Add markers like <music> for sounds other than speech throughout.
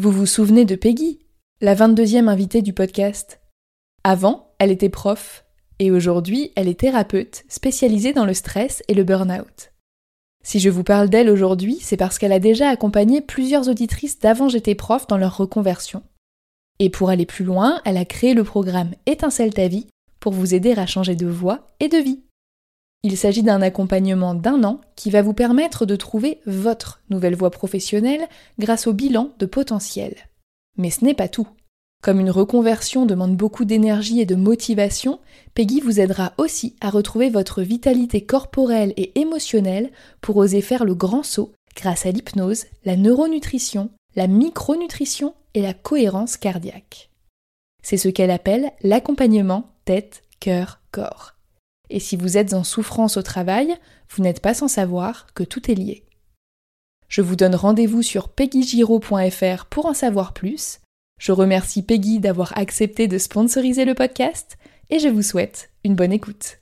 Vous vous souvenez de Peggy, la 22e invitée du podcast? Avant, elle était prof, et aujourd'hui, elle est thérapeute spécialisée dans le stress et le burn-out. Si je vous parle d'elle aujourd'hui, c'est parce qu'elle a déjà accompagné plusieurs auditrices d'avant j'étais prof dans leur reconversion. Et pour aller plus loin, elle a créé le programme Étincelle ta vie pour vous aider à changer de voie et de vie. Il s'agit d'un accompagnement d'un an qui va vous permettre de trouver votre nouvelle voie professionnelle grâce au bilan de potentiel. Mais ce n'est pas tout. Comme une reconversion demande beaucoup d'énergie et de motivation, Peggy vous aidera aussi à retrouver votre vitalité corporelle et émotionnelle pour oser faire le grand saut grâce à l'hypnose, la neuronutrition, la micronutrition et la cohérence cardiaque. C'est ce qu'elle appelle l'accompagnement tête, cœur, corps. Et si vous êtes en souffrance au travail, vous n'êtes pas sans savoir que tout est lié. Je vous donne rendez-vous sur peggygiro.fr pour en savoir plus je remercie Peggy d'avoir accepté de sponsoriser le podcast et je vous souhaite une bonne écoute.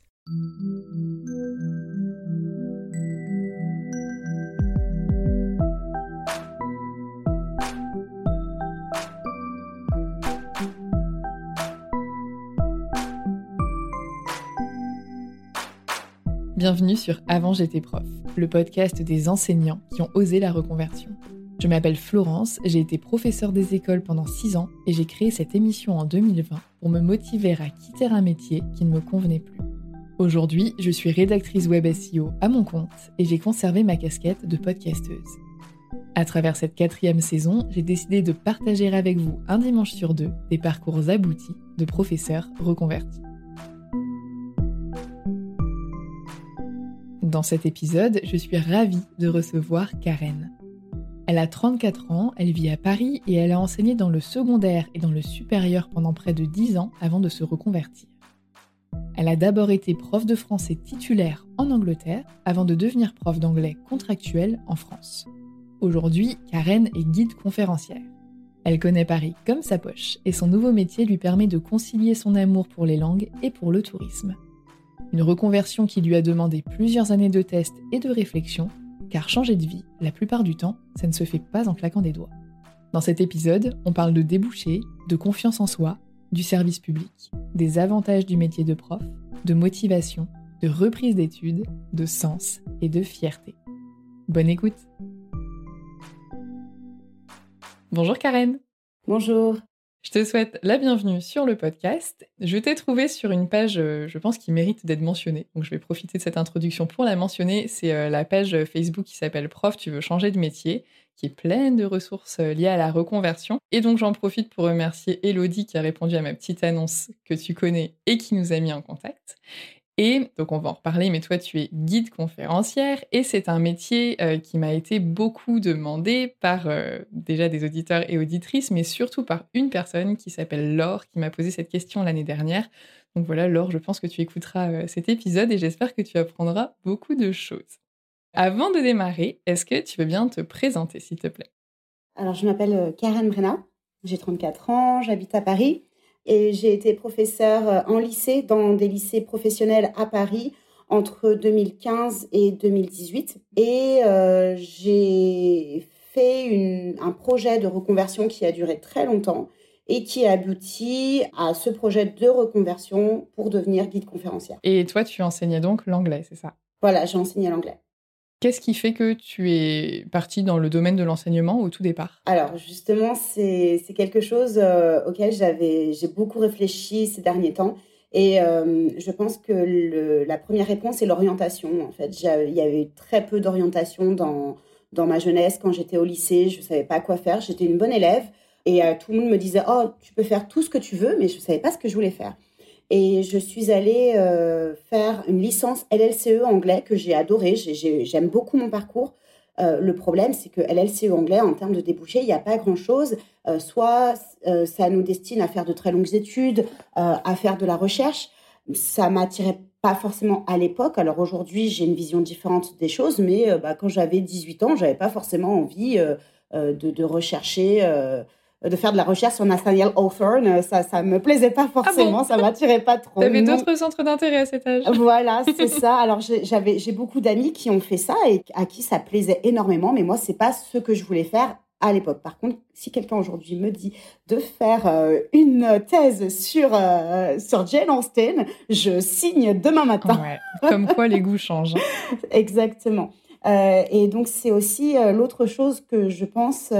Bienvenue sur Avant j'étais prof, le podcast des enseignants qui ont osé la reconversion. Je m'appelle Florence, j'ai été professeure des écoles pendant 6 ans et j'ai créé cette émission en 2020 pour me motiver à quitter un métier qui ne me convenait plus. Aujourd'hui, je suis rédactrice web SEO à mon compte et j'ai conservé ma casquette de podcasteuse. À travers cette quatrième saison, j'ai décidé de partager avec vous un dimanche sur deux des parcours aboutis de professeurs reconvertis. Dans cet épisode, je suis ravie de recevoir Karen. Elle a 34 ans, elle vit à Paris et elle a enseigné dans le secondaire et dans le supérieur pendant près de 10 ans avant de se reconvertir. Elle a d'abord été prof de français titulaire en Angleterre avant de devenir prof d'anglais contractuel en France. Aujourd'hui, Karen est guide conférencière. Elle connaît Paris comme sa poche et son nouveau métier lui permet de concilier son amour pour les langues et pour le tourisme. Une reconversion qui lui a demandé plusieurs années de tests et de réflexion car changer de vie, la plupart du temps, ça ne se fait pas en claquant des doigts. Dans cet épisode, on parle de débouchés, de confiance en soi, du service public, des avantages du métier de prof, de motivation, de reprise d'études, de sens et de fierté. Bonne écoute Bonjour Karen Bonjour je te souhaite la bienvenue sur le podcast. Je t'ai trouvé sur une page, euh, je pense, qui mérite d'être mentionnée. Donc, je vais profiter de cette introduction pour la mentionner. C'est euh, la page Facebook qui s'appelle Prof, tu veux changer de métier, qui est pleine de ressources euh, liées à la reconversion. Et donc, j'en profite pour remercier Elodie qui a répondu à ma petite annonce que tu connais et qui nous a mis en contact. Et donc on va en reparler, mais toi tu es guide conférencière et c'est un métier euh, qui m'a été beaucoup demandé par euh, déjà des auditeurs et auditrices, mais surtout par une personne qui s'appelle Laure qui m'a posé cette question l'année dernière. Donc voilà Laure, je pense que tu écouteras euh, cet épisode et j'espère que tu apprendras beaucoup de choses. Avant de démarrer, est-ce que tu veux bien te présenter s'il te plaît? Alors je m'appelle Karen Brenna, j'ai 34 ans, j'habite à Paris. Et j'ai été professeure euh, en lycée, dans des lycées professionnels à Paris entre 2015 et 2018. Et euh, j'ai fait un projet de reconversion qui a duré très longtemps et qui a abouti à ce projet de reconversion pour devenir guide conférencière. Et toi, tu enseignais donc l'anglais, c'est ça? Voilà, j'ai enseigné l'anglais. Qu'est-ce qui fait que tu es partie dans le domaine de l'enseignement au tout départ? Alors justement, c'est quelque chose euh, auquel j'avais j'ai beaucoup réfléchi ces derniers temps. Et euh, je pense que la première réponse est l'orientation. En fait, il y avait très peu d'orientation dans, dans ma jeunesse. Quand j'étais au lycée, je ne savais pas quoi faire. J'étais une bonne élève et euh, tout le monde me disait Oh, tu peux faire tout ce que tu veux, mais je ne savais pas ce que je voulais faire. Et je suis allée euh, faire une licence LLCE anglais que j'ai adoré. J'aime beaucoup mon parcours. Euh, le problème, c'est que LLCE anglais, en termes de débouchés, il n'y a pas grand-chose. Euh, soit ça nous destine à faire de très longues études, à faire de la recherche. Ça m'attirait pas forcément à l'époque. Alors aujourd'hui, j'ai une vision différente des choses, mais bah, quand j'avais 18 ans, j'avais pas forcément envie de, de, rechercher de faire de la recherche sur Nathaniel Hawthorne. Ça, ça me plaisait pas forcément, ça m'attirait pas trop. T'avais d'autres centres d'intérêt à cet âge. Voilà, c'est ça. Alors j'avais, j'ai beaucoup d'amis qui ont fait ça et à qui ça plaisait énormément, mais moi c'est pas ce que je voulais faire à l'époque. Par contre, si quelqu'un aujourd'hui me dit de faire euh, une thèse sur, euh, sur Jane Austen, je signe demain matin. comme quoi les goûts changent. <laughs> Exactement. Euh, et donc c'est aussi l'autre chose que je pense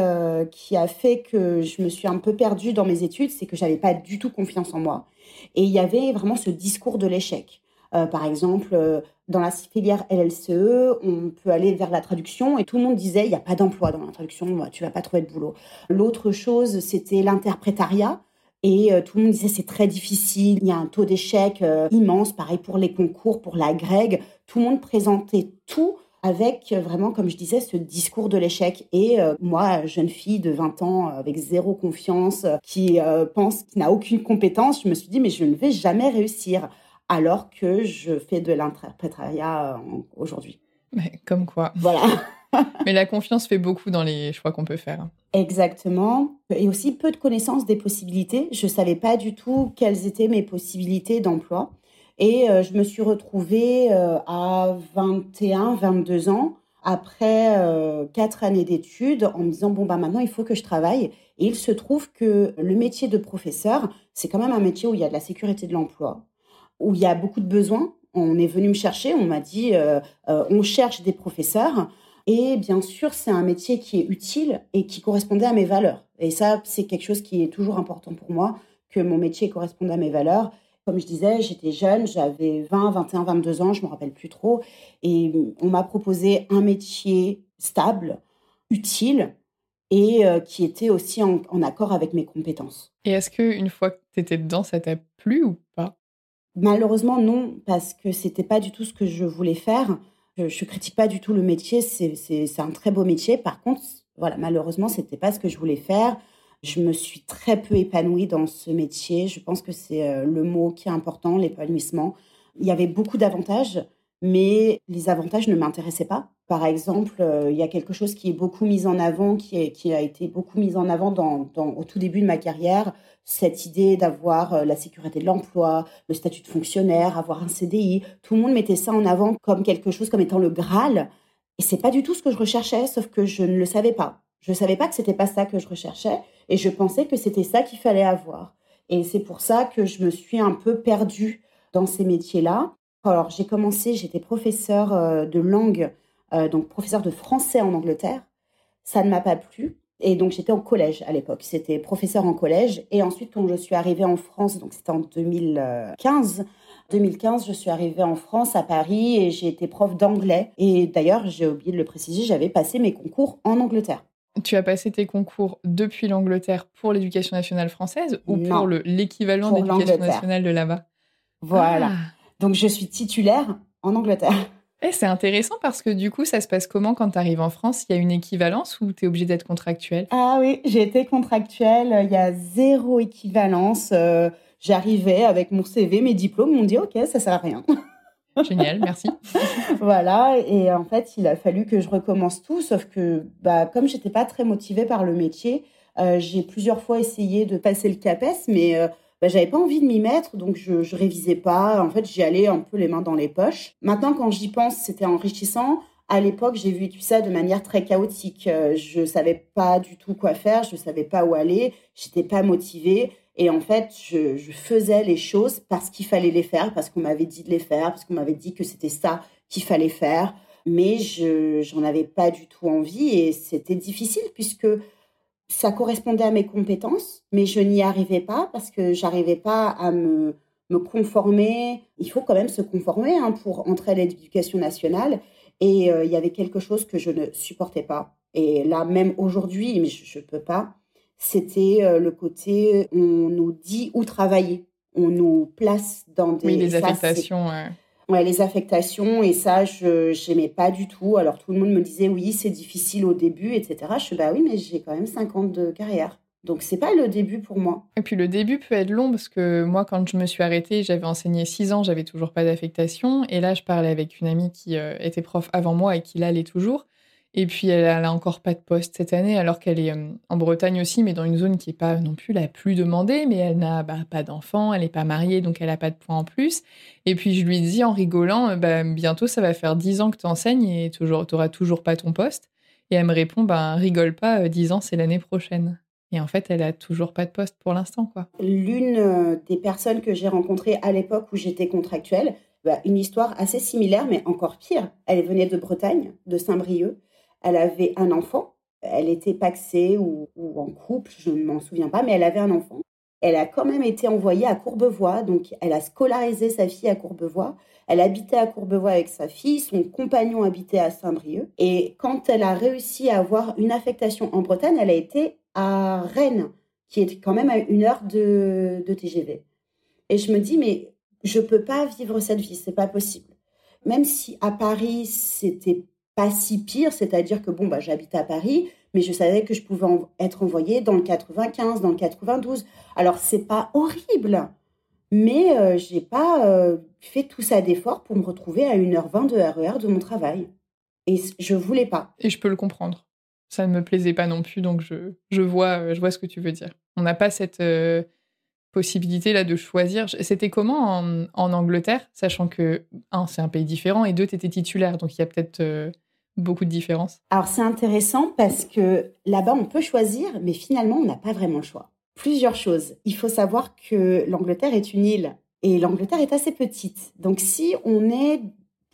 qui a fait que je me suis un peu perdue dans mes études, c'est que j'avais pas du tout confiance en moi. Et il y avait vraiment ce discours de l'échec. par exemple, dans la filière LLCE, on peut aller vers la traduction et tout le monde disait il n'y a pas d'emploi dans la traduction, tu vas pas trouver de boulot. L'autre chose, c'était l'interprétariat. Et euh, tout le monde disait c'est très difficile, il y a un taux d'échec euh, immense, pareil pour les concours, pour la grègue. Tout le monde présentait tout avec euh, vraiment, comme je disais, ce discours de l'échec. Et moi, jeune fille de 20 ans, avec zéro confiance, qui pense qu'il n'a aucune compétence, je me suis dit, mais je ne vais jamais réussir alors que je fais de l'interprétariat euh, aujourd'hui. Mais comme quoi. Voilà. <laughs> Mais la confiance fait beaucoup dans les choix qu'on peut faire. Exactement. Et aussi peu de connaissances des possibilités. Je ne savais pas du tout quelles étaient mes possibilités d'emploi. Et euh, je me suis retrouvée euh, à 21, 22 ans, après quatre années d'études, en me disant, bon, bah, maintenant, il faut que je travaille. Et il se trouve que le métier de professeur, c'est quand même un métier où il y a de la sécurité de l'emploi où il y a beaucoup de besoins. On est venu me chercher, on m'a dit euh, euh, on cherche des professeurs. Et bien sûr, c'est un métier qui est utile et qui correspondait à mes valeurs. Et ça, c'est quelque chose qui est toujours important pour moi, que mon métier corresponde à mes valeurs. Comme je disais, j'étais jeune, j'avais 20, 21, 22 ans, je ne me rappelle plus trop. Et on m'a proposé un métier stable, utile, et euh, qui était aussi en, en, accord avec mes compétences. Et est-ce qu'une fois que tu étais dedans, ça t'a plu ou pas? Malheureusement, non, parce que c'était pas du tout ce que je voulais faire. Je, je critique pas du tout le métier, c'est un très beau métier. Par contre, voilà, malheureusement, c'était pas ce que je voulais faire. Je me suis très peu épanouie dans ce métier. Je pense que c'est euh, le mot qui est important, l'épanouissement. Il y avait beaucoup d'avantages, mais les avantages ne m'intéressaient pas. Par exemple, euh, il y a quelque chose qui est beaucoup mis en avant, qui, a été beaucoup mis en avant dans, au tout début de ma carrière, cette idée d'avoir euh, la sécurité de l'emploi, le statut de fonctionnaire, avoir un CDI. Tout le monde mettait ça en avant comme quelque chose, comme étant le Graal. Et c'est pas du tout ce que je recherchais, sauf que je ne le savais pas. Je ne savais pas que c'était pas ça que je recherchais, et je pensais que c'était ça qu'il fallait avoir. Et c'est pour ça que je me suis un peu perdue dans ces métiers-là. Alors j'ai commencé, j'étais professeur euh, de langue euh, donc professeur de français en Angleterre. Ça ne m'a pas plu. Et donc j'étais en collège à l'époque. C'était professeur en collège. Et ensuite, quand je suis arrivée en France, donc c'était en 2015, 2015, je suis arrivée en France, à Paris, et j'ai été prof d'anglais. Et d'ailleurs, j'ai oublié de le préciser, j'avais passé mes concours en Angleterre. Tu as passé tes concours depuis l'Angleterre pour l'éducation nationale française ou pour l'équivalent d'éducation nationale de là-bas? Voilà. Ah. Donc je suis titulaire en Angleterre. Eh, c'est intéressant parce que du coup, ça se passe comment quand tu arrives en France? Il y a une équivalence ou tu es obligé d'être contractuel? Ah oui, j'ai été contractuel. Il y a zéro équivalence. Euh, j'arrivais avec mon CV, mes diplômes. On m'ont dit OK, ça sert à rien. <laughs> Génial, merci. <laughs> voilà, et en fait, il a fallu que je recommence tout, sauf que bah, comme j'étais pas très motivée par le métier, euh, j'ai plusieurs fois essayé de passer le CAPES, mais euh, bah, j'avais pas envie de m'y mettre, donc je, je révisais pas. En fait, j'y allais un peu les mains dans les poches. Maintenant, quand j'y pense, c'était enrichissant. À l'époque, j'ai vécu ça de manière très chaotique. Euh, je savais pas du tout quoi faire, je savais pas où aller, j'étais pas motivée. Et en fait, je, faisais les choses parce qu'il fallait les faire, parce qu'on m'avait dit de les faire, parce qu'on m'avait dit que c'était ça qu'il fallait faire. Mais je j'en avais pas du tout envie et c'était difficile puisque ça correspondait à mes compétences, mais je n'y arrivais pas parce que j'arrivais pas à me, me conformer. Il faut quand même se conformer hein, pour entrer à l'éducation nationale. Et euh, il y avait quelque chose que je ne supportais pas. Et là, même aujourd'hui, je ne peux pas, c'était euh, le côté on nous dit où travailler. On nous place dans des... Oui, les affectations. Ouais, les affectations, et ça, je n'aimais pas du tout. Alors, tout le monde me disait, oui, c'est difficile au début, etc. Je suis, bah oui, mais j'ai quand même 50 ans de carrière. Donc, c'est pas le début pour moi. Et puis, le début peut être long parce que moi, quand je me suis arrêtée, j'avais enseigné 6 ans, j'avais toujours pas d'affectation. Et là, je parlais avec une amie qui euh, était prof avant moi et qui l'allait toujours. Et puis, elle, n'a encore pas de poste cette année, alors qu'elle est euh, en Bretagne aussi, mais dans une zone qui n'est pas non plus la plus demandée, mais elle n'a bah, pas d'enfant, elle n'est pas mariée, donc elle n'a pas de points en plus. Et puis, je lui dis en rigolant, euh, bah, bientôt, ça va faire 10 ans que tu enseignes et tu n'auras toujours pas ton poste. Et elle me répond, ben rigole pas, 10 ans, c'est l'année prochaine. Et en fait, elle a toujours pas de poste pour l'instant, quoi. L'une des personnes que j'ai rencontrées à l'époque où j'étais contractuelle, bah, une histoire assez similaire, mais encore pire. Elle venait de Bretagne, de Saint-Brieuc. Elle avait un enfant. Elle était paxée ou, ou en couple, je ne m'en souviens pas, mais elle avait un enfant. Elle a quand même été envoyée à Courbevoie, donc elle a scolarisé sa fille à Courbevoie. Elle habitait à Courbevoie avec sa fille, son compagnon habitait à Saint-Brieuc. Et quand elle a réussi à avoir une affectation en Bretagne, elle a été à Rennes, qui est quand même à une heure de, de TGV. Et je me dis, mais je peux pas vivre cette vie, c'est pas possible. Même si à Paris, c'était pas si pire, c'est-à-dire que bon, bah, j'habite à Paris, mais je savais que je pouvais être envoyée dans le 95, dans le 92. Alors, c'est pas horrible, mais euh, j'ai pas euh, fait tout ça d'effort pour me retrouver à 1h20 de RER e de mon travail. Et je voulais pas. Et je peux le comprendre. Ça ne me plaisait pas non plus, donc je, je, vois, euh, je vois ce que tu veux dire. On n'a pas cette possibilité là de choisir. C'était comment en, en, Angleterre, sachant que, un, c'est un pays différent, et deux, tu étais titulaire, donc il y a peut-être beaucoup de différences Alors c'est intéressant parce que là-bas on peut choisir, mais finalement on n'a pas vraiment le choix. Plusieurs choses. Il faut savoir que l'Angleterre est une île et l'Angleterre est assez petite. Donc si on est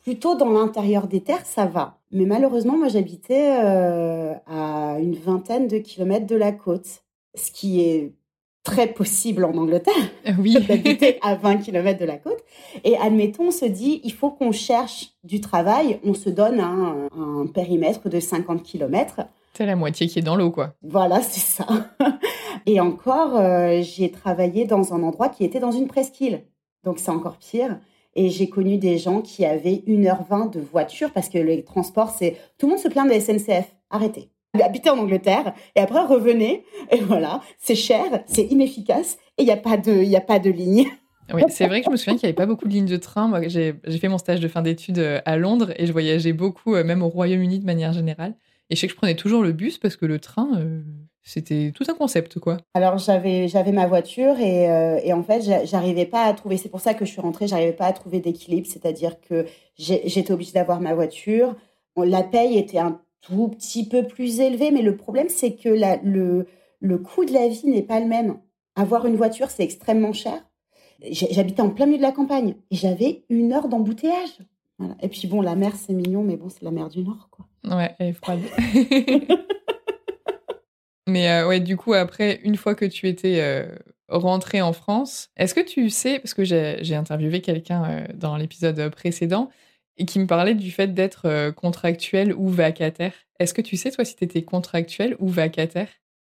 plutôt dans l'intérieur des terres, ça va. Mais malheureusement, moi j'habitais euh, à une vingtaine de kilomètres de la côte, ce qui est très possible en Angleterre, oui. <laughs> d'habiter à 20 km de la côte. Et admettons, on se dit, il faut qu'on cherche du travail, on se donne un, un périmètre de 50 km. C'est la moitié qui est dans l'eau, quoi. Voilà, c'est ça. <laughs> Et encore, euh, j'ai travaillé dans un endroit qui était dans une presqu'île. Donc c'est encore pire. Et j'ai connu des gens qui avaient 1h20 de voiture parce que les transports, c'est... Tout le monde se plaint de la SNCF. Arrêtez habiter en Angleterre et après revenez et voilà, c'est cher, c'est inefficace et il n'y a pas de, il a pas de ligne. Oui, c'est vrai que je me souviens qu'il n'y avait pas beaucoup de lignes de train. Moi, j'ai fait mon stage de fin d'études euh, à Londres et je voyageais beaucoup, euh, même au Royaume-Uni de manière générale. Et je sais que je prenais toujours le bus parce que le train, euh, c'était tout un concept, quoi. Alors j'avais j'avais ma voiture et, et en fait j'arrivais pas à trouver. C'est pour ça que je suis rentrée. J'arrivais pas à trouver d'équilibre, c'est-à-dire que j'étais obligée d'avoir ma voiture. La paye était un tout petit peu plus élevé, mais le problème, c'est que le, le coût de la vie n'est pas le même. Avoir une voiture, c'est extrêmement cher. J'habitais en plein milieu de la campagne et j'avais une heure d'embouteillage. Et puis bon, la mer, c'est mignon, mais bon, c'est la mer du Nord, quoi. Ouais, elle est froide. <laughs> mais euh, ouais, du coup, après, une fois que tu étais euh, rentrée en France, est-ce que tu sais, parce que j'ai interviewé quelqu'un euh, dans l'épisode précédent, et qui me parlait du fait d'être euh, contractuel ou vacataire. Est-ce que tu sais, toi, si tu étais contractuel ou vacataire?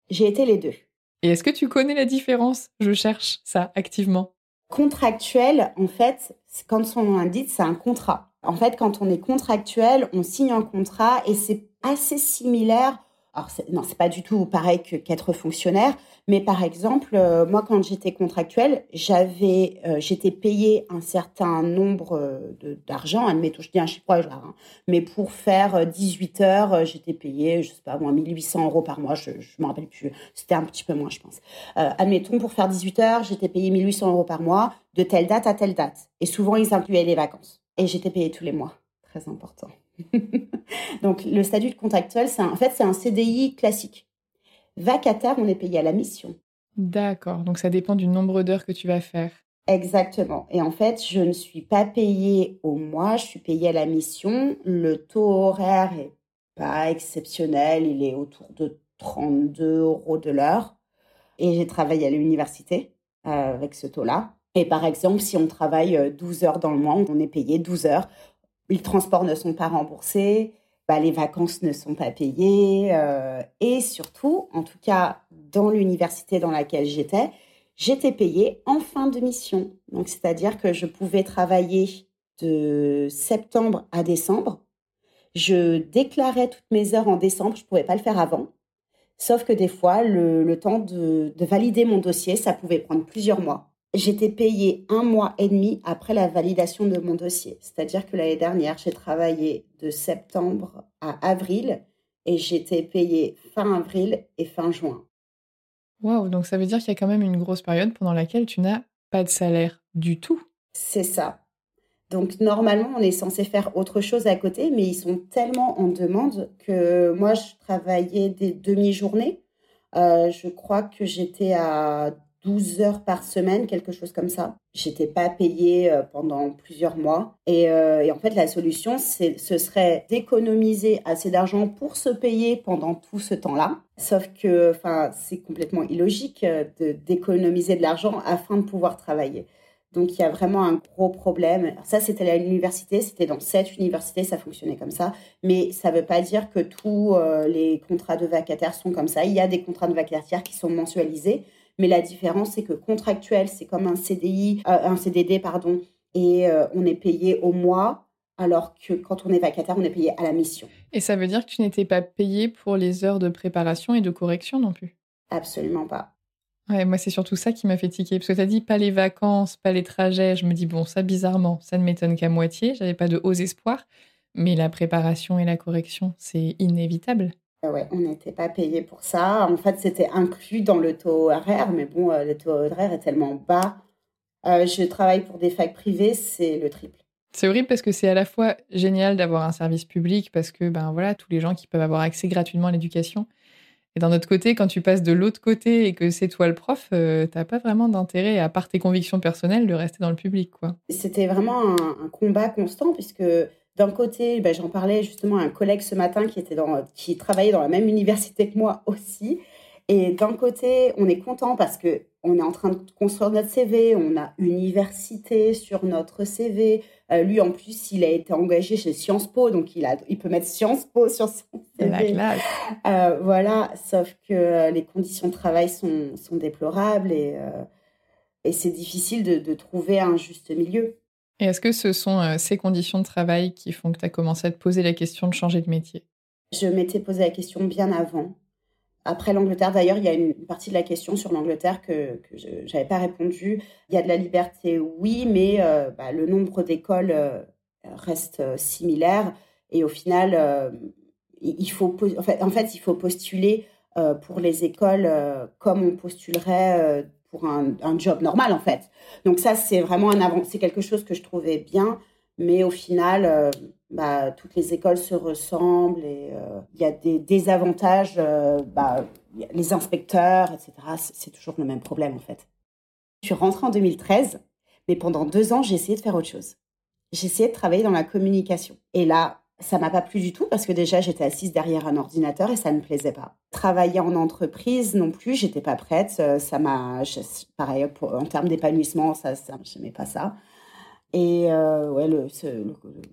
J'ai été les deux. Et est-ce que tu connais la différence? Je cherche ça activement. Contractuel, en fait, quand son nom indique, c'est un contrat. En fait, quand on est contractuel, on signe un contrat et c'est assez similaire alors non, c'est pas du tout pareil qu'être fonctionnaire, mais par exemple, euh, moi quand j'étais contractuelle, j'avais, euh, j'étais payé un certain nombre euh, d'argent, admettons, je dis un chiffre hein, mais pour faire 18 heures, j'étais payé, je sais pas moi, 1800 euros par mois, je, je me rappelle plus, c'était un petit peu moins, je pense. admettons, pour faire 18 heures, j'étais payé 1800 euros par mois, de telle date à telle date, et souvent ils incluaient les vacances, et j'étais payé tous les mois, très important. <laughs> Donc, le statut de contractuel, c'est en fait, c'est un CDI classique. Vacataire, on est payé à la mission. D'accord. Donc, ça dépend du nombre d'heures que tu vas faire. Exactement. Et en fait, je ne suis pas payée au mois, je suis payée à la mission. Le taux horaire est pas exceptionnel, il est autour de 32 euros de l'heure. Et j'ai travaillé à l'université euh, avec ce taux-là. Et par exemple, si on travaille 12 euh, heures dans le mois, on est payé 12 heures les transports ne sont pas remboursés, bah, les vacances ne sont pas payées. Euh, et surtout, en tout cas, dans l'université dans laquelle j'étais, j'étais payée en fin de mission. Donc, c'est-à-dire que je pouvais travailler de septembre à décembre. Je déclarais toutes mes heures en décembre, je ne pouvais pas le faire avant. Sauf que des fois, le, temps de valider mon dossier, ça pouvait prendre plusieurs mois j'étais payée un mois et demi après la validation de mon dossier. C'est-à-dire que l'année dernière, j'ai travaillé de septembre à avril et j'étais payée fin avril et fin juin. Waouh, donc ça veut dire qu'il y a quand même une grosse période pendant laquelle tu n'as pas de salaire du tout. C'est ça. Donc normalement, on est censé faire autre chose à côté, mais ils sont tellement en demande que moi, je travaillais des demi-journées. Euh, je crois que j'étais à 12 heures par semaine, quelque chose comme ça. J'étais pas payée euh, pendant plusieurs mois. Euh, et, en fait, la solution, ce serait d'économiser assez d'argent pour se payer pendant tout ce temps-là. Sauf que, c'est complètement illogique de d'économiser de l'argent afin de pouvoir travailler. Donc il y a vraiment un gros problème. Ça, c'était à l'université, c'était dans cette université, ça fonctionnait comme ça. Mais ça ne veut pas dire que tous euh, les contrats de vacataires sont comme ça. Il y a des contrats de vacataires qui sont mensualisés. Mais la différence, c'est que contractuel, c'est comme un CDI, euh, un CDD, pardon, et euh, on est payé au mois, alors que quand on est vacataire, on est payé à la mission. Et ça veut dire que tu n'étais pas payé pour les heures de préparation et de correction non plus? Absolument pas. Ouais, moi, c'est surtout ça qui m'a fait tiquer. Parce que tu as dit pas les vacances, pas les trajets. Je me dis, bon, ça, bizarrement, ça ne m'étonne qu'à moitié. J'avais pas de hauts espoirs. Mais la préparation et la correction, c'est inévitable. Ah ouais, on n'était pas payé pour ça. En fait, c'était inclus dans le taux horaire. Mais bon, euh, le taux horaire est tellement bas. Euh, je travaille pour des facs privées, c'est le triple. C'est horrible parce que c'est à la fois génial d'avoir un service public parce que ben voilà tous les gens qui peuvent avoir accès gratuitement à l'éducation et d'un autre côté, quand tu passes de l'autre côté et que c'est toi le prof, tu euh, t'as pas vraiment d'intérêt, à part tes convictions personnelles, de rester dans le public. quoi. C'était vraiment un, combat constant, puisque d'un côté, bah, j'en parlais justement à un collègue ce matin qui, était dans, qui travaillait dans la même université que moi aussi. Et d'un côté, on est content parce que on est en train de construire notre CV, on a université sur notre CV. Euh, lui, en plus, il a été engagé chez Sciences Po, donc il, a, il peut mettre Sciences Po sur son CV. La euh, voilà, sauf que euh, les conditions de travail sont, sont déplorables et, et c'est difficile de, de, trouver un juste milieu. Et est-ce que ce sont ces conditions de travail qui font que tu as commencé à te poser la question de changer de métier? Je m'étais posé la question bien avant. Après l'Angleterre, d'ailleurs, il y a une partie de la question sur l'Angleterre que, que je n'avais pas répondu. Il y a de la liberté, oui, mais euh, bah, le nombre d'écoles euh, reste euh, similaire. Et au final, il, faut, en fait, il faut postuler pour les écoles comme on postulerait pour un, job normal, en fait. Donc ça, c'est vraiment un avant, c'est quelque chose que je trouvais bien. Mais au final, bah, toutes les écoles se ressemblent et euh, il y a des désavantages, euh, bah, les inspecteurs, etc. C'est toujours le même problème en fait. Je suis rentrée en 2013, mais pendant deux ans, j'ai essayé de faire autre chose. J'ai essayé de travailler dans la communication. Et là, ça m'a pas plu du tout parce que déjà j'étais assise derrière un ordinateur et ça ne plaisait pas. Travailler en entreprise non plus, j'étais pas prête. Euh, ça m'a, pareil, en termes d'épanouissement, ça, ça j'aimais pas ça. Et euh, ouais, le,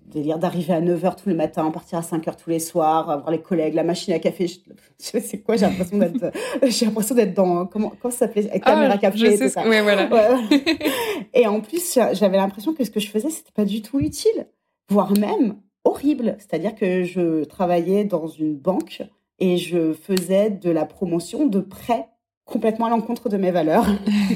délire d'arriver à 9h tous les matins, partir à 5h tous les soirs, avoir les collègues, la machine à café, je, sais c'est quoi, j'ai l'impression d'être, <laughs> j'ai l'impression d'être dans, comment, comment ça s'appelait, caméra ah, café, je sais ça. Ouais, voilà. et en plus, j'avais l'impression que ce que je faisais, c'était pas du tout utile, voire même horrible. C'est-à-dire que je travaillais dans une banque et je faisais de la promotion de prêts complètement à l'encontre de mes valeurs.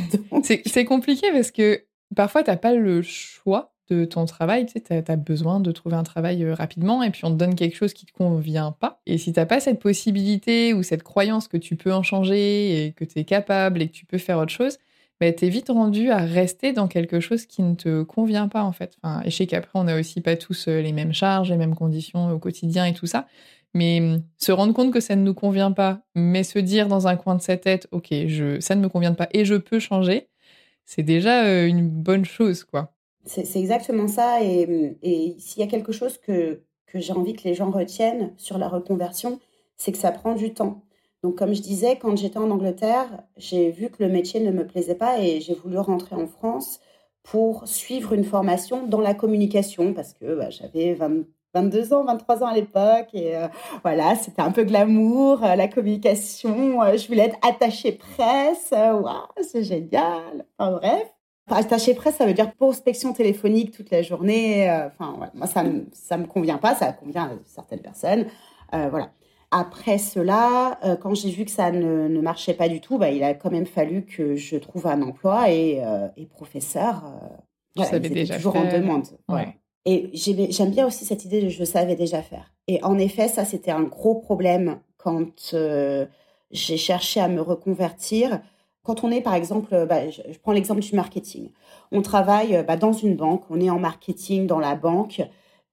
<laughs> c'est compliqué parce que Parfois, tu n'as pas le choix de ton travail, tu sais, as, besoin de trouver un travail euh, rapidement et puis on te donne quelque chose qui te convient pas. Et si t'as pas cette possibilité ou cette croyance que tu peux en changer et que tu es capable et que tu peux faire autre chose, bah, tu es vite rendu à rester dans quelque chose qui ne te convient pas en fait. Enfin, et je sais qu'après, on n'a aussi pas tous euh, les mêmes charges, les mêmes conditions au quotidien et tout ça. Mais hum, se rendre compte que ça ne nous convient pas, mais se dire dans un coin de sa tête, ok, ça ne me convient pas et je peux changer, c'est déjà euh, une bonne chose, quoi. C'est exactement ça. Et, et s'il y a quelque chose que, que j'ai envie que les gens retiennent sur la reconversion, c'est que ça prend du temps. Donc, comme je disais, quand j'étais en Angleterre, j'ai vu que le métier ne me plaisait pas et j'ai voulu rentrer en France pour suivre une formation dans la communication parce que bah, j'avais 20, 22 ans, 23 ans à l'époque. Et euh, voilà, c'était un peu glamour, euh, la communication. Euh, je voulais être attachée presse. Waouh, c'est génial. Enfin bref. Attachée presse, ça veut dire prospection téléphonique toute la journée. Enfin, moi, ça ne ça me convient pas. Ça convient à certaines personnes. voilà. Après cela, quand j'ai vu que ça ne, ne, marchait pas du tout, bah, il a quand même fallu que je trouve un emploi et, et professeur. voilà, déjà toujours en demande. Ouais. Et j'aime bien aussi cette idée de je savais déjà faire. Et en effet, ça, c'était un gros problème quand euh, j'ai cherché à me reconvertir. Quand on est, par exemple, bah, je, prends l'exemple du marketing. On travaille bah, dans une banque, on est en marketing dans la banque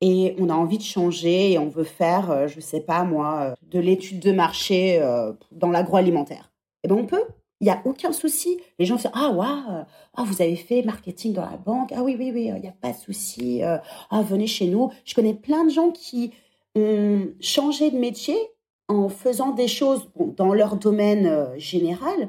et on a envie de changer et on veut faire, je ne sais pas moi, de l'étude de marché dans l'agroalimentaire. Eh bien, on peut. Il n'y a aucun souci. Les gens se disent, ah, waouh, ah, vous avez fait marketing dans la banque. Ah oui, oui, oui, il n'y a pas de souci. ah, venez chez nous. Je connais plein de gens qui ont changé de métier en faisant des choses dans leur domaine euh, général,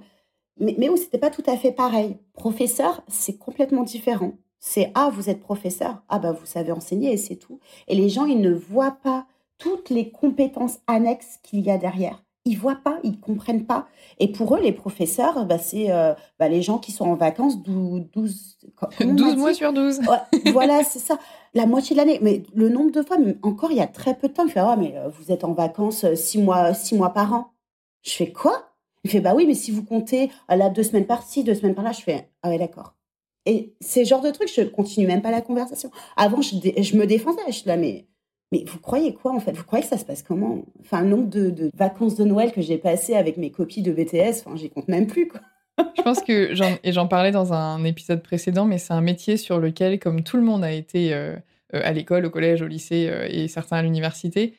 mais, mais où c'était pas tout à fait pareil. Professeur, c'est complètement différent. C'est ah vous êtes professeur, ah bah vous savez enseigner et c'est tout. Et les gens ils ne voient pas toutes les compétences annexes qu'il y a derrière ils voient pas, ils comprennent pas. Et pour eux, les professeurs, bah, c'est euh, bah, les gens qui sont en vacances 12, 12, 12 mois sur 12. <laughs> voilà, c'est ça. La moitié de l'année. Mais le nombre de fois, encore il y a très peu de temps, il fait ah, mais euh, vous êtes en vacances 6 euh, mois, six mois par an. Je fais quoi? Il fait Bah oui, mais si vous comptez là, deux semaines par-ci, deux semaines par-là, je fais Ah ouais, d'accord. Et ces genres de trucs, je continue même pas la conversation. Avant, je, je me défendais. Je suis là, mais mais vous croyez quoi en fait? Vous croyez que ça se passe comment? Enfin, un nombre de, vacances de Noël que j'ai passé avec mes copies de BTS, enfin, j'y compte même plus quoi. Je pense que, et j'en parlais dans un épisode précédent, mais c'est un métier sur lequel, comme tout le monde a été euh, euh, à l'école, au collège, au lycée euh, et certains à l'université,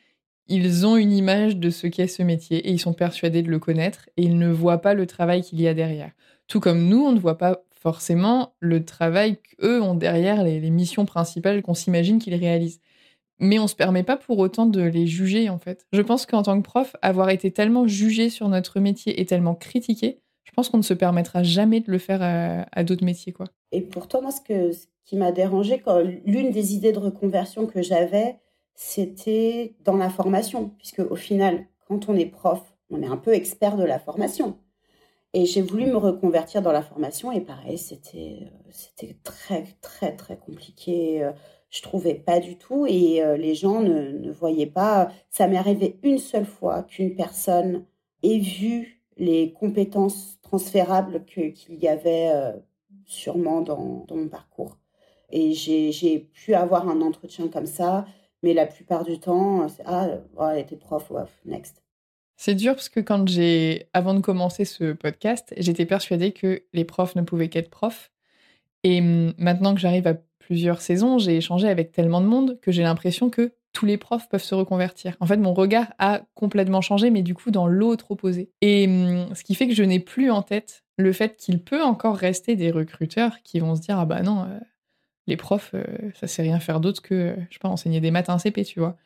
ils ont une image de ce qu'est ce métier et ils sont persuadés de le connaître et ils ne voient pas le travail qu'il y a derrière. Tout comme nous, on ne voit pas forcément le travail qu'eux ont derrière les missions principales qu'on s'imagine qu'ils réalisent mais on se permet pas pour autant de les juger en fait. Je pense qu'en tant que prof, avoir été tellement jugé sur notre métier et tellement critiqué, je pense qu'on ne se permettra jamais de le faire à, d'autres métiers quoi. Et pourtant moi ce, que, qui m'a dérangé l'une des idées de reconversion que j'avais, c'était dans la formation puisque au final quand on est prof, on est un peu expert de la formation. Et j'ai voulu me reconvertir dans la formation et pareil, c'était euh, c'était très très très compliqué. Je trouvais pas du tout et euh, les gens ne, voyaient pas. Ça m'est arrivé une seule fois qu'une personne ait vu les compétences transférables qu'il y avait euh, sûrement dans, mon parcours. Et j'ai pu avoir un entretien comme ça, mais la plupart du temps, c'est Ah, elle était prof, next. C'est dur parce que quand j'ai, avant de commencer ce podcast, j'étais persuadée que les profs ne pouvaient qu'être profs. Et hum, maintenant que j'arrive à plusieurs saisons, j'ai échangé avec tellement de monde que j'ai l'impression que tous les profs peuvent se reconvertir. En fait, mon regard a complètement changé, mais du coup dans l'autre opposé. Et hum, ce qui fait que je n'ai plus en tête le fait qu'il peut encore rester des recruteurs qui vont se dire ah bah non, euh, les profs, euh, ça sait rien faire d'autre que, je sais pas, enseigner des maths à un CP, tu vois.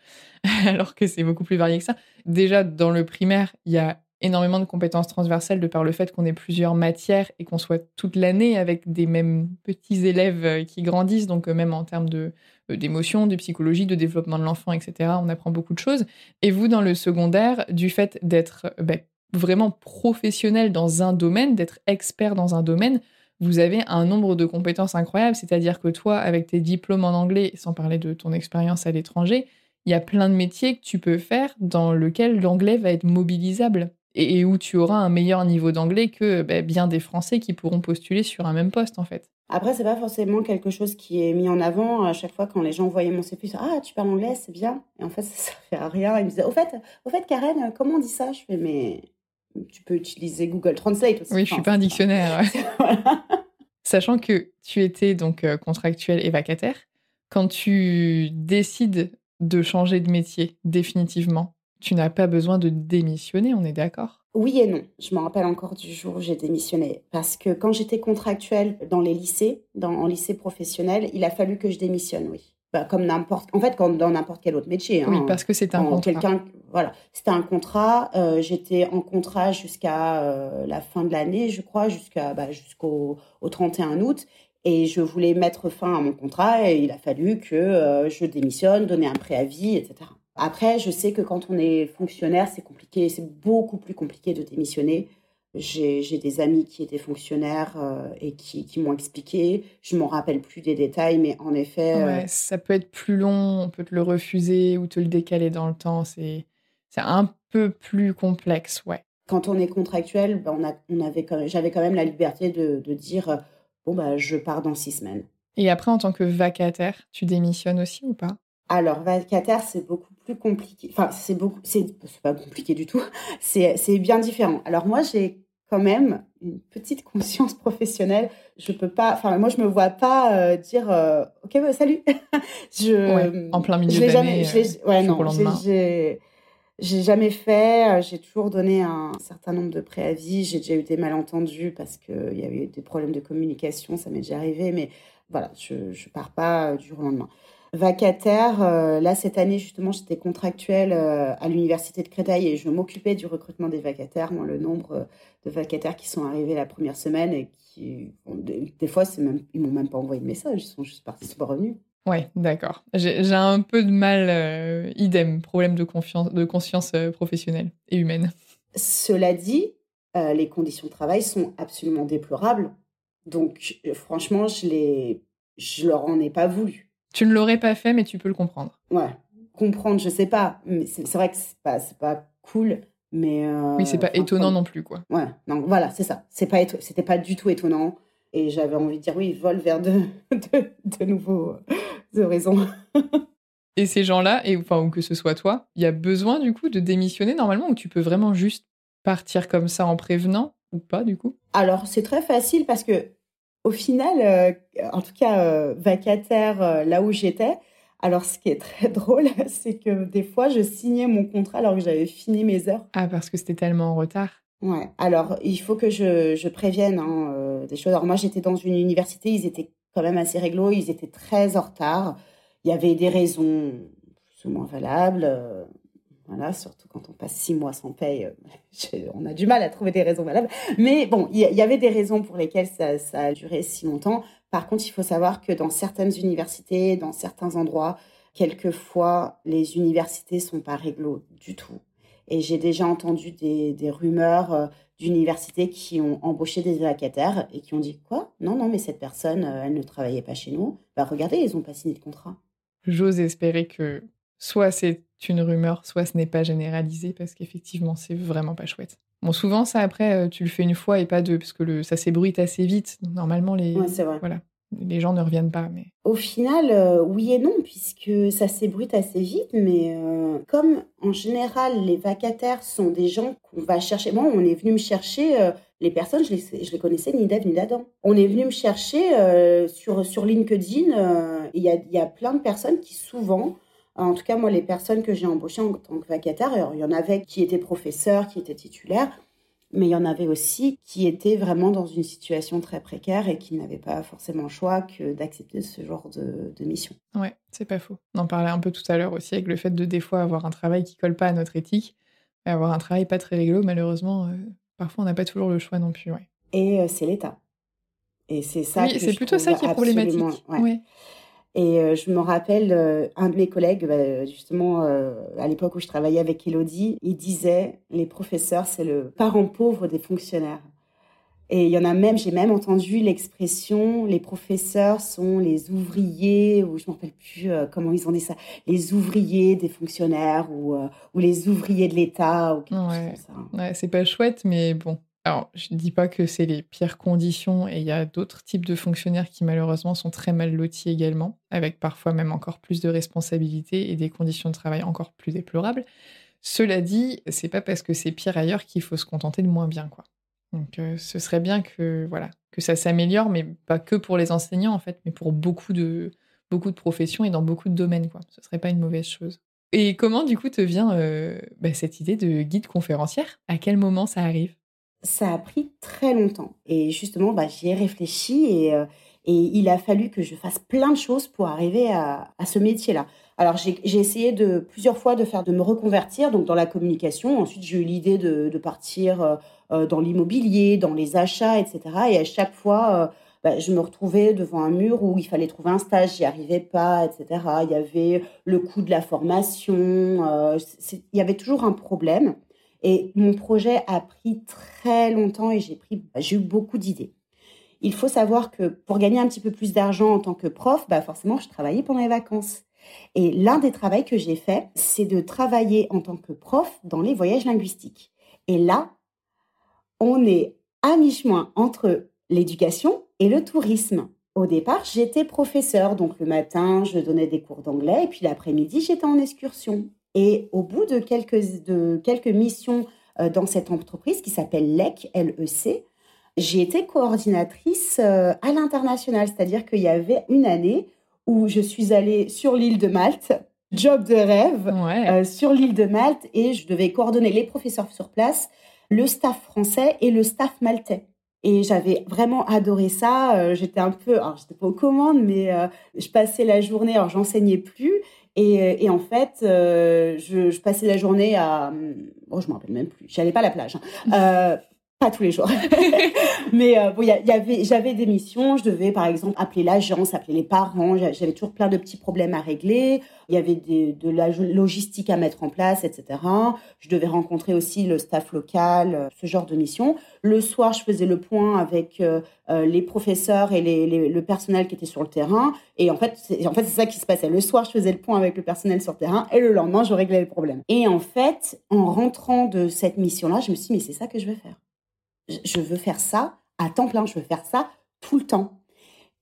<laughs> Alors que c'est beaucoup plus varié que ça. Déjà, dans le primaire, il y a énormément de compétences transversales de par le fait qu'on ait plusieurs matières et qu'on soit toute l'année avec des mêmes petits élèves euh, qui grandissent, donc euh, même en termes de euh, d'émotion, de psychologie, de développement de l'enfant, etc. On apprend beaucoup de choses. Et vous, dans le secondaire, du fait d'être ben, vraiment professionnel dans un domaine, d'être expert dans un domaine, vous avez un nombre de compétences incroyables. C'est-à-dire que toi, avec tes diplômes en anglais, sans parler de ton expérience à l'étranger, il y a plein de métiers que tu peux faire dans lesquels l'anglais va être mobilisable et, où tu auras un meilleur niveau d'anglais que bah, bien des Français qui pourront postuler sur un même poste en fait. Après, c'est pas forcément quelque chose qui est mis en avant à chaque fois quand les gens voyaient mon CV. Ah, tu parles anglais, c'est bien. Et en fait, ça, ne fait rien. Ils me disaient, au fait, au fait, Karen, comment on dit ça? Je fais, mais tu peux utiliser Google Translate aussi. Oui, je suis pas un dictionnaire. <laughs> Sachant que tu étais donc euh, contractuel et vacataire, quand tu décides de changer de métier définitivement, tu n'as pas besoin de démissionner, on est d'accord? Oui et non. Je me rappelle encore du jour où j'ai démissionné. Parce que quand j'étais contractuelle dans les lycées, dans, en lycée professionnel, il a fallu que je démissionne, oui. Bah, comme n'importe, en fait, comme dans n'importe quel autre métier. oui, hein. parce que c'était un contrat. Quelqu'un, voilà, c'était un contrat. Euh, j'étais en contrat jusqu'à euh, la fin de l'année, je crois, jusqu'à bah, jusqu'au au 31 août. Et je voulais mettre fin à mon contrat et il a fallu que euh, je démissionne, donner un préavis, etc. Après, je sais que quand on est fonctionnaire, c'est compliqué, c'est beaucoup plus compliqué de démissionner. J'ai des amis qui étaient fonctionnaires euh, et qui, qui m'ont expliqué. Je m'en rappelle plus des détails, mais en effet. Euh, ça peut être plus long, on peut te le refuser ou te le décaler dans le temps. C'est un peu plus complexe, ouais. Quand on est contractuel, ben on, a, on avait j'avais quand même la liberté de, de dire euh, bon bah je pars dans six semaines. Et après, en tant que vacataire, tu démissionnes aussi ou pas? Alors, vacataire, c'est beaucoup plus compliqué. Enfin, c'est beaucoup, c'est pas compliqué du tout. C'est bien différent. Alors moi, j'ai quand même une petite conscience professionnelle. Je peux pas, enfin moi je me vois pas euh, dire euh, ok bah, salut. <laughs> je en plein milieu d'année. Euh, ouais non, j'ai jamais fait. J'ai toujours donné un certain nombre de préavis. J'ai déjà eu des malentendus parce qu'il y avait eu des problèmes de communication. Ça m'est déjà arrivé, mais voilà, je je pars pas du jour au lendemain. Vacataire, euh, là cette année justement j'étais contractuelle euh, à l'université de Créteil et je m'occupais du recrutement des vacataires. Moi le nombre euh, de vacataires qui sont arrivés la première semaine et qui des, fois c'est même ils m'ont même pas envoyé de message, ils sont juste partis, ils sont pas revenus. Ouais, d'accord. J'ai un peu de mal, idem, problème de confiance, de conscience professionnelle et humaine. Cela dit, les conditions de travail sont absolument déplorables. Donc franchement, je les, je leur en ai pas voulu. Tu ne l'aurais pas fait, mais tu peux le comprendre. Ouais, comprendre, je sais pas. Mais c'est vrai que c'est pas, pas cool, mais. Euh, oui, c'est pas étonnant non plus, quoi. Ouais, non, voilà, c'est ça. C'est pas, c'était pas du tout étonnant. Et j'avais envie de dire, oui, vol vers de, <laughs> de, de nouveaux horizons. et ces gens-là, et enfin, ou que ce soit toi, il y a besoin du coup de démissionner normalement, ou tu peux vraiment juste partir comme ça en prévenant, ou pas du coup? Alors, c'est très facile parce que au final, euh, en tout cas, euh, vacataire euh, là où j'étais, alors, ce qui est très <laughs> drôle, c'est que des fois, je signais mon contrat alors que j'avais fini mes heures. Ah, parce que c'était tellement en retard. Ouais. Alors, il faut que je, prévienne hein, des choses. Alors, moi, j'étais dans une université, ils étaient quand même assez réglo, ils étaient très en retard. Il y avait des raisons plus ou moins valables. Voilà, surtout quand on passe six mois sans paye, euh, <laughs> on a du mal à trouver des raisons valables. Mais bon, il y, avait des raisons pour lesquelles ça, a duré si longtemps. Par contre, il faut savoir que dans certaines universités, dans certains endroits, quelquefois, les universités sont pas réglo du tout. Et j'ai déjà entendu des, rumeurs euh, d'universités qui ont embauché des vacataires et qui ont dit quoi? Non, non, mais cette personne, euh, elle ne travaillait pas chez nous. Bah regardez, ils n'ont pas signé de contrat. J'ose espérer que soit c'est une rumeur, soit ce n'est pas généralisé, parce qu'effectivement, c'est vraiment pas chouette. Bon, souvent, ça, après, euh, tu le fais une fois et pas deux, parce que le, ça s'ébruite assez vite. Normalement, les, Voilà, les gens ne reviennent pas. Mais... Au final, euh, oui et non, puisque ça s'ébruite assez vite, mais euh, comme en général, les vacataires sont des gens qu'on va chercher. Moi, on est venu me chercher. les personnes, je les, je les connaissais ni d'Ève ni d'Adam. On est venu me chercher sur, sur LinkedIn. Il y, a, y a plein de personnes qui, souvent, en tout cas, moi, les personnes que j'ai embauchées en tant que vacataire, il y en avait qui étaient professeurs, qui étaient titulaires, mais il y en avait aussi qui étaient vraiment dans une situation très précaire et qui n'avaient pas forcément le choix que d'accepter ce genre de, mission. Ouais, c'est pas faux. On en parlait un peu tout à l'heure aussi avec le fait de des fois avoir un travail qui colle pas à notre éthique et avoir un travail pas très rigolo. Malheureusement, euh, parfois on n'a pas toujours le choix non plus. Ouais. Et euh, c'est l'État. Et c'est ça. Oui, c'est plutôt ça qui est problématique. Ouais. Et euh, je me rappelle, euh, un de mes collègues, bah, justement, euh, à l'époque où je travaillais avec Elodie, il disait les professeurs, c'est le parent pauvre des fonctionnaires. Et il y en a même, j'ai même entendu l'expression les professeurs sont les ouvriers, ou je ne me rappelle plus comment ils ont dit ça, les ouvriers des fonctionnaires ou, ou les ouvriers de l'État ou quelque chose comme ça. Ouais, c'est pas chouette, mais bon, alors, je ne dis pas que c'est les pires conditions et il y a d'autres types de fonctionnaires qui malheureusement sont très mal lotis également, avec parfois même encore plus de responsabilités et des conditions de travail encore plus déplorables. Cela dit, c'est pas parce que c'est pire ailleurs qu'il faut se contenter de moins bien, quoi. Donc, euh, ce serait bien que voilà que ça s'améliore, mais pas que pour les enseignants en fait, mais pour beaucoup de beaucoup de professions et dans beaucoup de domaines, quoi. Ce serait pas une mauvaise chose. Et comment du coup te vient euh, bah, cette idée de guide conférencière? À quel moment ça arrive? Ça a pris très longtemps. Et justement, bah, j'y ai réfléchi et, euh, et il a fallu que je fasse plein de choses pour arriver à, ce métier-là. Alors, j'ai essayé de plusieurs fois de faire de me reconvertir donc dans la communication. Ensuite, j'ai eu l'idée de, de, partir euh, euh, dans l'immobilier, dans les achats, etc. Et à chaque fois, bah, je me retrouvais devant un mur où il fallait trouver un stage, j'y arrivais pas, etc. Il y avait le coût de la formation. il y avait toujours un problème. Et mon projet a pris très longtemps et j'ai pris, j'ai eu beaucoup d'idées. Il faut savoir que pour gagner un petit peu plus d'argent en tant que prof, bah forcément, je travaillais pendant les vacances. Et l'un des travaux que j'ai fait, c'est de travailler en tant que prof dans les voyages linguistiques. Et là, on est à mi-chemin entre l'éducation et le tourisme. Au départ, j'étais professeur, donc le matin, je donnais des cours d'anglais, et puis l'après-midi, j'étais en excursion. Et au bout de quelques, de quelques missions dans cette entreprise qui s'appelle LEC, L-E-C. J'ai été coordinatrice à l'international, c'est-à-dire qu'il y avait une année où je suis allée sur l'île de Malte, job de rêve, sur l'île de Malte, et je devais coordonner les professeurs sur place, le staff français et le staff maltais. Et j'avais vraiment adoré ça. Euh, j'étais un peu, alors j'étais pas aux commandes, mais euh, je passais la journée, alors j'enseignais plus. Et, euh, et, en fait, je, je, passais la journée à, oh, je me rappelle même plus. J'allais pas à la plage. Hein. Pas tous les jours. <laughs> Mais euh, bon, y, y avait, j'avais des missions. Je devais, par exemple, appeler l'agence, appeler les parents. J'avais toujours plein de petits problèmes à régler. Il y avait de la logistique à mettre en place, etc. Je devais rencontrer aussi le staff local, euh, ce genre de mission. Le soir, je faisais le point avec euh, les professeurs et le personnel qui était sur le terrain. Et en fait, c'est, en fait, c'est ça qui se passait. Le soir, je faisais le point avec le personnel sur le terrain et le lendemain, je réglais le problème. Et en fait, en rentrant de cette mission-là, je me suis dit, mais c'est ça que je veux faire je veux faire ça à temps plein, je veux faire ça tout le temps.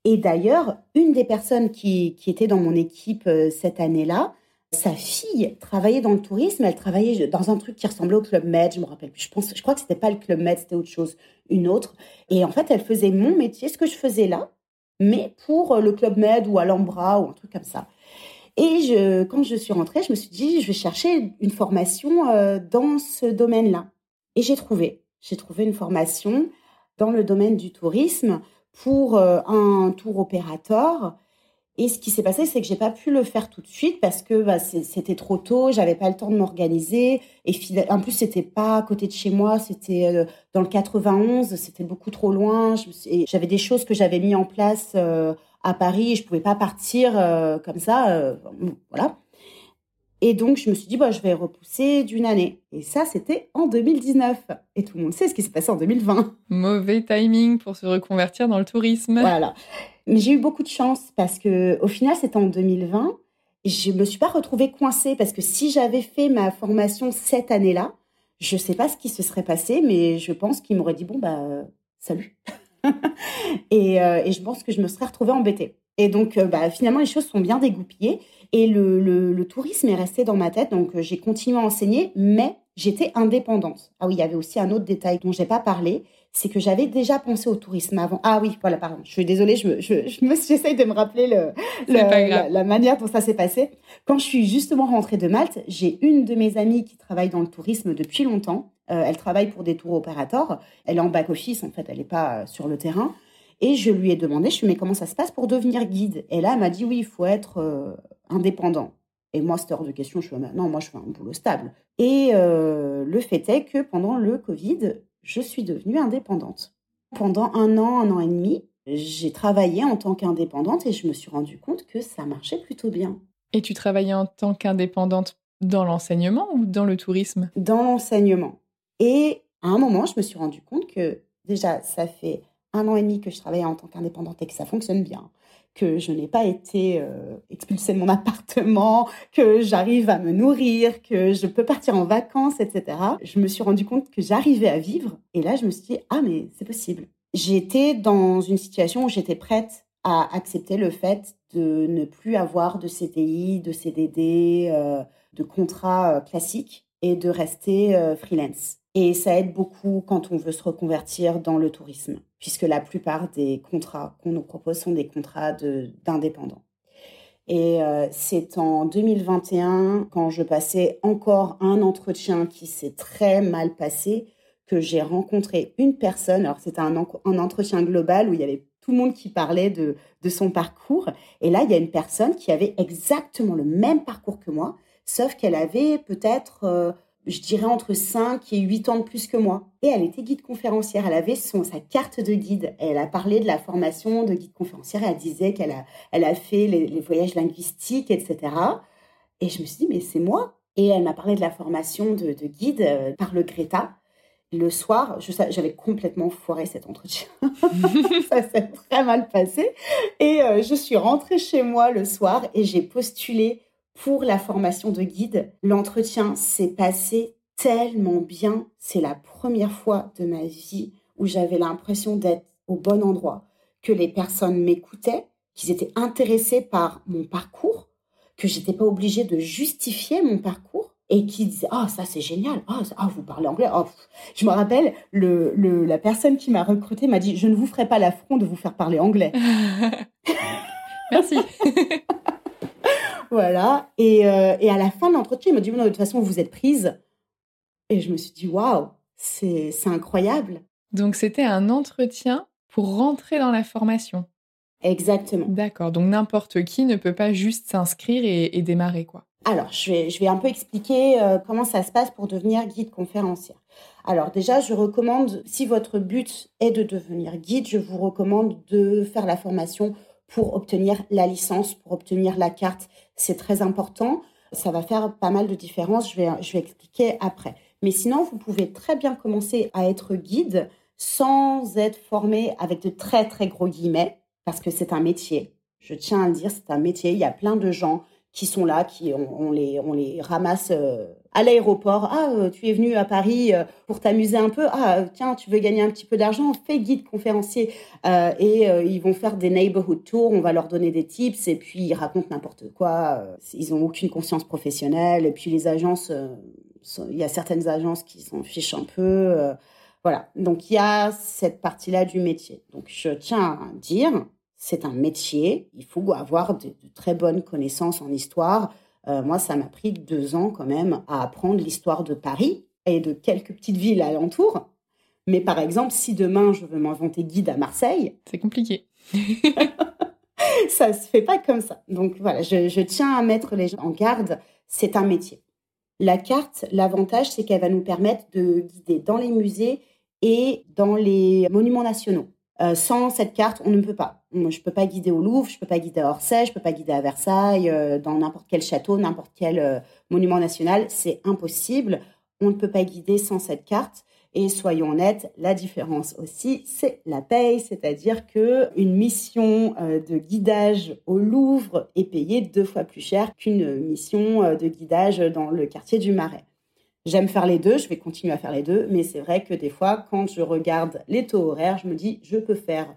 Et d'ailleurs, une des personnes qui, était dans mon équipe euh, cette année-là, sa fille travaillait dans le tourisme, elle travaillait dans un truc qui ressemblait au Club Med, je me rappelle plus, je pense, je crois que c'était pas le Club Med, c'était autre chose, une autre. Et en fait, elle faisait mon métier, ce que je faisais là, mais pour euh, le Club Med ou Alhambra ou un truc comme ça. Et quand je suis rentrée, je me suis dit, je vais chercher une formation euh, dans ce domaine-là. Et j'ai trouvé j'ai trouvé une formation dans le domaine du tourisme pour euh, un tour opérateur. Et ce qui s'est passé, c'est que j'ai pas pu le faire tout de suite parce que bah, c'était trop tôt, j'avais pas le temps de m'organiser. Et en plus, c'était pas à côté de chez moi, c'était euh, dans le 91, c'était beaucoup trop loin. J'avais des choses que j'avais mis en place euh, à Paris, et je pouvais pas partir comme ça. voilà. Et donc, je me suis dit, bah, je vais repousser d'une année. Et ça, c'était en 2019. Et tout le monde sait ce qui s'est passé en 2020. Mauvais timing pour se reconvertir dans le tourisme. Voilà. Mais j'ai eu beaucoup de chance parce que, au final, c'était en 2020. Je me suis pas retrouvée coincée parce que si j'avais fait ma formation cette année-là, je sais pas ce qui se serait passé, mais je pense qu'il m'aurait dit, bon, bah, salut. <laughs> et, euh, et je pense que je me serais retrouvée embêtée. Et donc, euh, bah, finalement, les choses sont bien dégoupillées. Et le, le, tourisme est resté dans ma tête. Donc, euh, j'ai continué à enseigner, mais j'étais indépendante. Ah oui, il y avait aussi un autre détail dont j'ai pas parlé. C'est que j'avais déjà pensé au tourisme avant. Ah oui, voilà, pardon. Je suis désolée, je me, je, je me, <laughs> j'essaye de me rappeler le, la, la, manière dont ça s'est passé. Quand je suis justement rentrée de Malte, j'ai une de mes amies qui travaille dans le tourisme depuis longtemps. Euh, elle travaille pour des tours opérateurs. Elle est en back office, en fait, elle n'est pas sur le terrain. Et je lui ai demandé, je lui ai dit, mais comment ça se passe pour devenir guide? Et là, elle m'a dit, oui, il faut être euh, indépendant. Et moi, c'était hors de question. Je suis non, moi, je fais un boulot stable. Et euh, le fait est que pendant le Covid, je suis devenue indépendante. Pendant un an, un an et demi, j'ai travaillé en tant qu'indépendante et je me suis rendu compte que ça marchait plutôt bien. Et tu travaillais en tant qu'indépendante dans l'enseignement ou dans le tourisme? Dans l'enseignement. Et à un moment, je me suis rendu compte que déjà, ça fait un an et demi que je travaille en tant qu'indépendante et que ça fonctionne bien, que je n'ai pas été euh, expulsée de mon <laughs> appartement, que j'arrive à me nourrir, que je peux partir en vacances, etc. Je me suis rendu compte que j'arrivais à vivre. Et là, je me suis dit, ah, mais c'est possible. J'étais dans une situation où j'étais prête à accepter le fait de ne plus avoir de CDI, de CDD, euh, de contrat euh, classique et de rester freelance. Et ça aide beaucoup quand on veut se reconvertir dans le tourisme, puisque la plupart des contrats qu'on nous propose sont des contrats d'indépendants. Et euh, c'est en 2021, quand je passais encore un entretien qui s'est très mal passé, que j'ai rencontré une personne. Alors c'était un, entretien global où il y avait tout le monde qui parlait de, de son parcours. Et là, il y a une personne qui avait exactement le même parcours que moi, sauf qu'elle avait peut-être... Euh, je dirais entre 5 et 8 ans de plus que moi. Et elle était guide conférencière. Elle avait son, sa carte de guide. Elle a parlé de la formation de guide conférencière. Elle disait qu'elle a, elle a fait les, voyages linguistiques, etc. Et je me suis dit, mais c'est moi. Et elle m'a parlé de la formation de, guide euh, par le Greta. Le soir, j'avais complètement foiré cet entretien. <laughs> ça s'est très mal passé. Et euh, je suis rentrée chez moi le soir et j'ai postulé pour la formation de guide. L'entretien s'est passé tellement bien. C'est la première fois de ma vie où j'avais l'impression d'être au bon endroit, que les personnes m'écoutaient, qu'ils étaient intéressés par mon parcours, que j'étais pas obligée de justifier mon parcours. et qui disait oh ça c'est génial oh, oh, vous parlez anglais oh, je me rappelle le, le la personne qui m'a recruté m'a dit je ne vous ferai pas l'affront de vous faire parler anglais <laughs> merci <laughs> voilà. Et, euh, et, à la fin de l'entretien il m'a dit non de toute façon vous êtes prise. Et je me suis dit waouh c'est incroyable. Donc c'était un entretien pour rentrer dans la formation. Exactement. D'accord. Donc n'importe qui ne peut pas juste s'inscrire et, et démarrer quoi. Alors, je vais, je vais un peu expliquer euh, comment ça se passe pour devenir guide conférencière. Alors déjà, je recommande, si votre but est de devenir guide, je vous recommande de faire la formation pour obtenir la licence, pour obtenir la carte. C'est très important. Ça va faire pas mal de différence. Je vais, je vais expliquer après. Mais sinon, vous pouvez très bien commencer à être guide sans être formé avec de très, très gros guillemets, parce que c'est un métier. Je tiens à le dire, c'est un métier. Il y a plein de gens qui sont là, qui on, les on les ramasse euh, à l'aéroport. Ah, euh, tu es venu à Paris euh, pour t'amuser un peu. Ah, tiens, tu veux gagner un petit peu d'argent? Fais guide conférencier et ils vont faire des neighborhood tours. On va leur donner des tips et puis ils racontent n'importe quoi. ils ont aucune conscience professionnelle et puis les agences, il y a certaines agences qui s'en fichent un peu. voilà. Donc il y a cette partie-là du métier. Donc je tiens à dire c'est un métier. Il faut avoir de, très bonnes connaissances en histoire. Euh, moi, ça m'a pris deux ans quand même à apprendre l'histoire de Paris et de quelques petites villes alentours. Mais par exemple, si demain je veux m'inventer guide à Marseille, c'est compliqué. <laughs> ça se fait pas comme ça. Donc voilà, je, je tiens à mettre les gens en garde. C'est un métier. La carte, l'avantage, c'est qu'elle va nous permettre de guider dans les musées et dans les monuments nationaux. Euh, sans cette carte, on ne peut pas. Je ne peux pas guider au Louvre, je ne peux pas guider à Orsay, je ne peux pas guider à Versailles, euh, dans n'importe quel château, n'importe quel euh, monument national. C'est impossible. On ne peut pas guider sans cette carte. Et soyons honnêtes, la différence aussi, c'est la paye, c'est-à-dire que une mission de guidage au Louvre est payée deux fois plus cher qu'une mission de guidage dans le quartier du Marais. J'aime faire les deux, je vais continuer à faire les deux, mais c'est vrai que des fois, quand je regarde les taux horaires, je me dis, je peux faire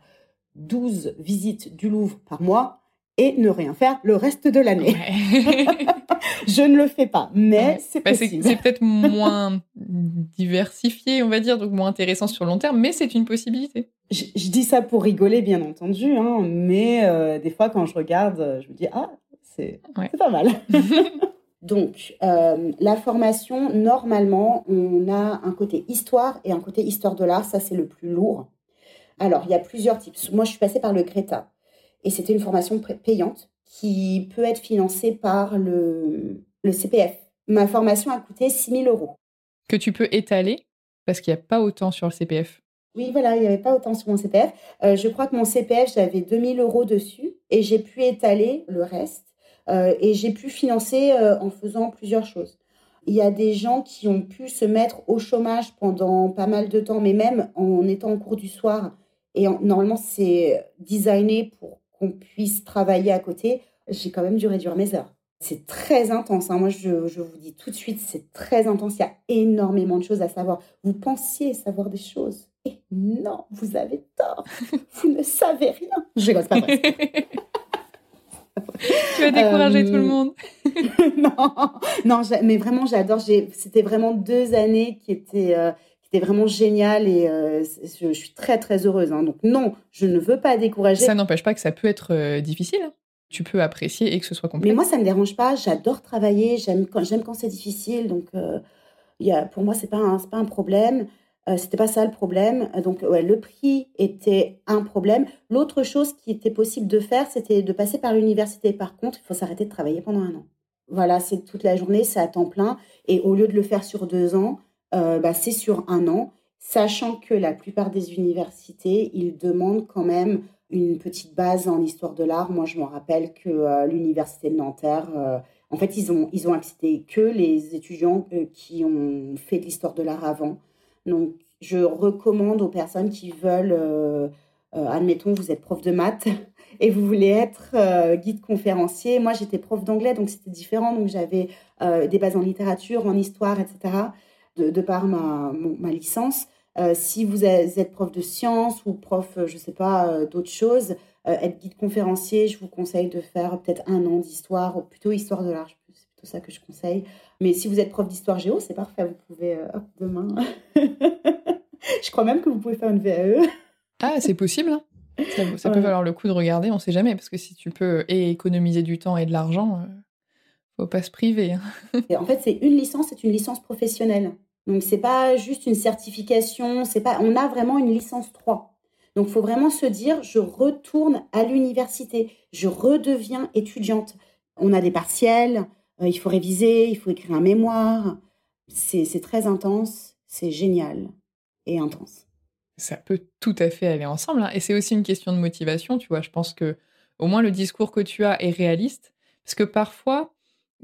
12 visites du Louvre par mois et ne rien faire le reste de l'année. <laughs> je ne le fais pas, mais c'est bah, possible. C'est peut-être moins diversifié, on va dire, donc moins intéressant sur le long terme, mais c'est une possibilité. Je, dis ça pour rigoler, bien entendu, hein, mais euh, des fois, quand je regarde, je me dis, ah, c'est pas mal. <laughs> Donc, euh, la formation, normalement, on a un côté histoire et un côté histoire de l'art. Ça, c'est le plus lourd. Alors, il y a plusieurs types. Moi, je suis passée par le Greta. Et c'était une formation payante qui peut être financée par le, le CPF. Ma formation a coûté 6 000 euros. Que tu peux étaler parce qu'il n'y a pas autant sur le CPF. Oui, voilà, il n'y avait pas autant sur mon CPF. Euh, je crois que mon CPF, j'avais 2 000 euros dessus et j'ai pu étaler le reste euh, et j'ai pu financer euh, en faisant plusieurs choses. Il y a des gens qui ont pu se mettre au chômage pendant pas mal de temps, mais même en étant en cours du soir. Et normalement, c'est designé pour qu'on puisse travailler à côté. J'ai quand même dû réduire mes heures. C'est très intense. Hein. Moi, je, je, vous dis tout de suite, c'est très intense. Il y a énormément de choses à savoir. Vous pensiez savoir des choses? Et non, vous avez tort. <laughs> vous ne savez rien. Je rigole, pas vrai. <laughs> tu vas décourager tout le euh, monde. <laughs> non, non, mais vraiment, j'adore. C'était vraiment deux années qui étaient, euh, qui étaient vraiment géniales et euh, je, suis très, très heureuse. Hein. Donc, non, je ne veux pas décourager. Ça n'empêche pas que ça peut être difficile. Hein. Tu peux apprécier et que ce soit compliqué. Mais moi, ça ne me dérange pas. J'adore travailler. J'aime quand, quand c'est difficile. Donc, y a, pour moi, ce n'est pas, pas un problème. Euh, c'était pas ça le problème. Donc, ouais, le prix était un problème. L'autre chose qui était possible de faire, c'était de passer par l'université. Par contre, il faut s'arrêter de travailler pendant un an. Voilà, c'est toute la journée, c'est à temps plein. Et au lieu de le faire sur deux ans, euh, bah, c'est sur un an, sachant que la plupart des universités, ils demandent quand même une petite base en histoire de l'art. Moi, je me rappelle que euh, l'université de Nanterre, en fait, ils ont, accepté que les étudiants qui ont fait de l'histoire de l'art avant. Donc, je recommande aux personnes qui veulent, euh, euh, admettons, vous êtes prof de maths <laughs> et vous voulez être euh, guide conférencier. Moi, j'étais prof d'anglais, donc c'était différent. Donc, j'avais des bases en littérature, en histoire, etc., de, par ma, ma licence. si vous êtes prof de sciences ou prof, je ne sais pas, d'autres choses, être guide conférencier, je vous conseille de faire peut-être un an d'histoire, ou plutôt histoire de l'art, plutôt ça que je conseille. Mais si vous êtes prof d'histoire géo, c'est parfait. Vous pouvez, hop, demain. <laughs> je crois même que vous pouvez faire une VAE. ah, c'est possible. Hein. ça, peut valoir le coup de regarder, on ne sait jamais, parce que si tu peux et économiser du temps et de l'argent, faut pas se priver. Hein. en fait, c'est une licence, c'est une licence professionnelle. Donc c'est pas juste une certification, c'est pas on a vraiment une licence 3. Donc faut vraiment se dire je retourne à l'université, je redeviens étudiante. On a des partiels, euh, il faut réviser, il faut écrire un mémoire. C'est très intense, c'est génial et intense. Ça peut tout à fait aller ensemble. Hein. Et c'est aussi une question de motivation, tu vois. Je pense que au moins le discours que tu as est réaliste. Parce que parfois,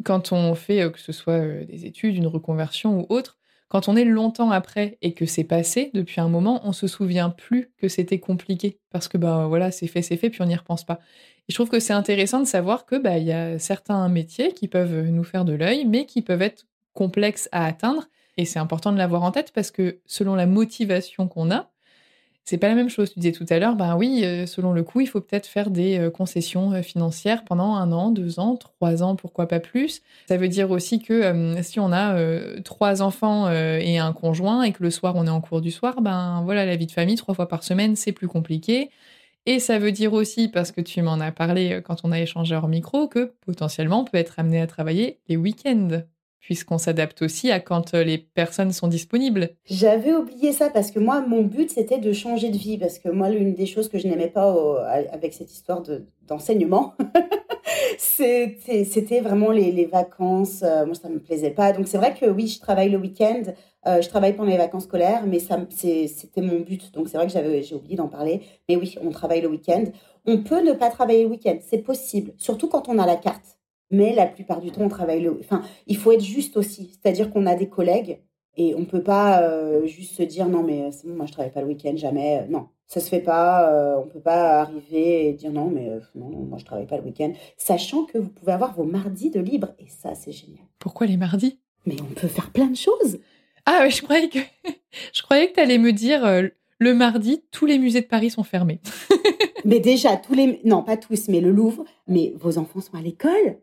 quand on fait, euh, que ce soit euh, des études, une reconversion ou autre, quand on est longtemps après et que c'est passé depuis un moment, on se souvient plus que c'était compliqué parce que bah voilà, c'est fait, c'est fait, puis on n'y repense pas. Et je trouve que c'est intéressant de savoir que bah il y a certains métiers qui peuvent nous faire de l'œil, mais qui peuvent être complexes à atteindre. Et c'est important de l'avoir en tête parce que selon la motivation qu'on a, c'est pas la même chose. Tu disais tout à l'heure, ben oui, euh, selon le coût, il faut peut-être faire des euh, concessions euh, financières pendant un an, deux ans, trois ans, pourquoi pas plus. Ça veut dire aussi que si on a trois enfants et un conjoint et que le soir on est en cours du soir, ben voilà, la vie de famille trois fois par semaine, c'est plus compliqué. Et ça veut dire aussi, parce que tu m'en as parlé quand on a échangé hors micro, que potentiellement on peut être amené à travailler les week-ends puisqu'on s'adapte aussi à quand euh, les personnes sont disponibles. J'avais oublié ça parce que moi, mon but, c'était de changer de vie. Parce que moi, l'une des choses que je n'aimais pas avec cette histoire d'enseignement, <laughs> c'était vraiment les, vacances. Euh, moi, ça ne me plaisait pas. Donc, c'est vrai que oui, je travaille le week-end. Euh, je travaille pendant les vacances scolaires, mais c'était mon but. Donc, c'est vrai que j'ai oublié d'en parler. Mais oui, on travaille le week-end. On peut ne pas travailler le week-end. C'est possible. Surtout quand on a la carte. Mais la plupart du temps, on travaille le. Enfin, il faut être juste aussi. C'est-à-dire qu'on a des collègues et on ne peut pas euh, juste se dire non, mais c'est bon, moi je travaille pas le week-end, jamais. Non, ça se fait pas. Euh, on peut pas arriver et dire non, mais euh, non, moi je travaille pas le week-end. Sachant que vous pouvez avoir vos mardis de libre et ça, c'est génial. Pourquoi les mardis? Mais on peut faire plein de choses. Ah, oui, je croyais que <laughs> je croyais que tu allais me dire le mardi, tous les musées de Paris sont fermés. <laughs> mais déjà, tous les. Non, pas tous, mais le Louvre. Mais vos enfants sont à l'école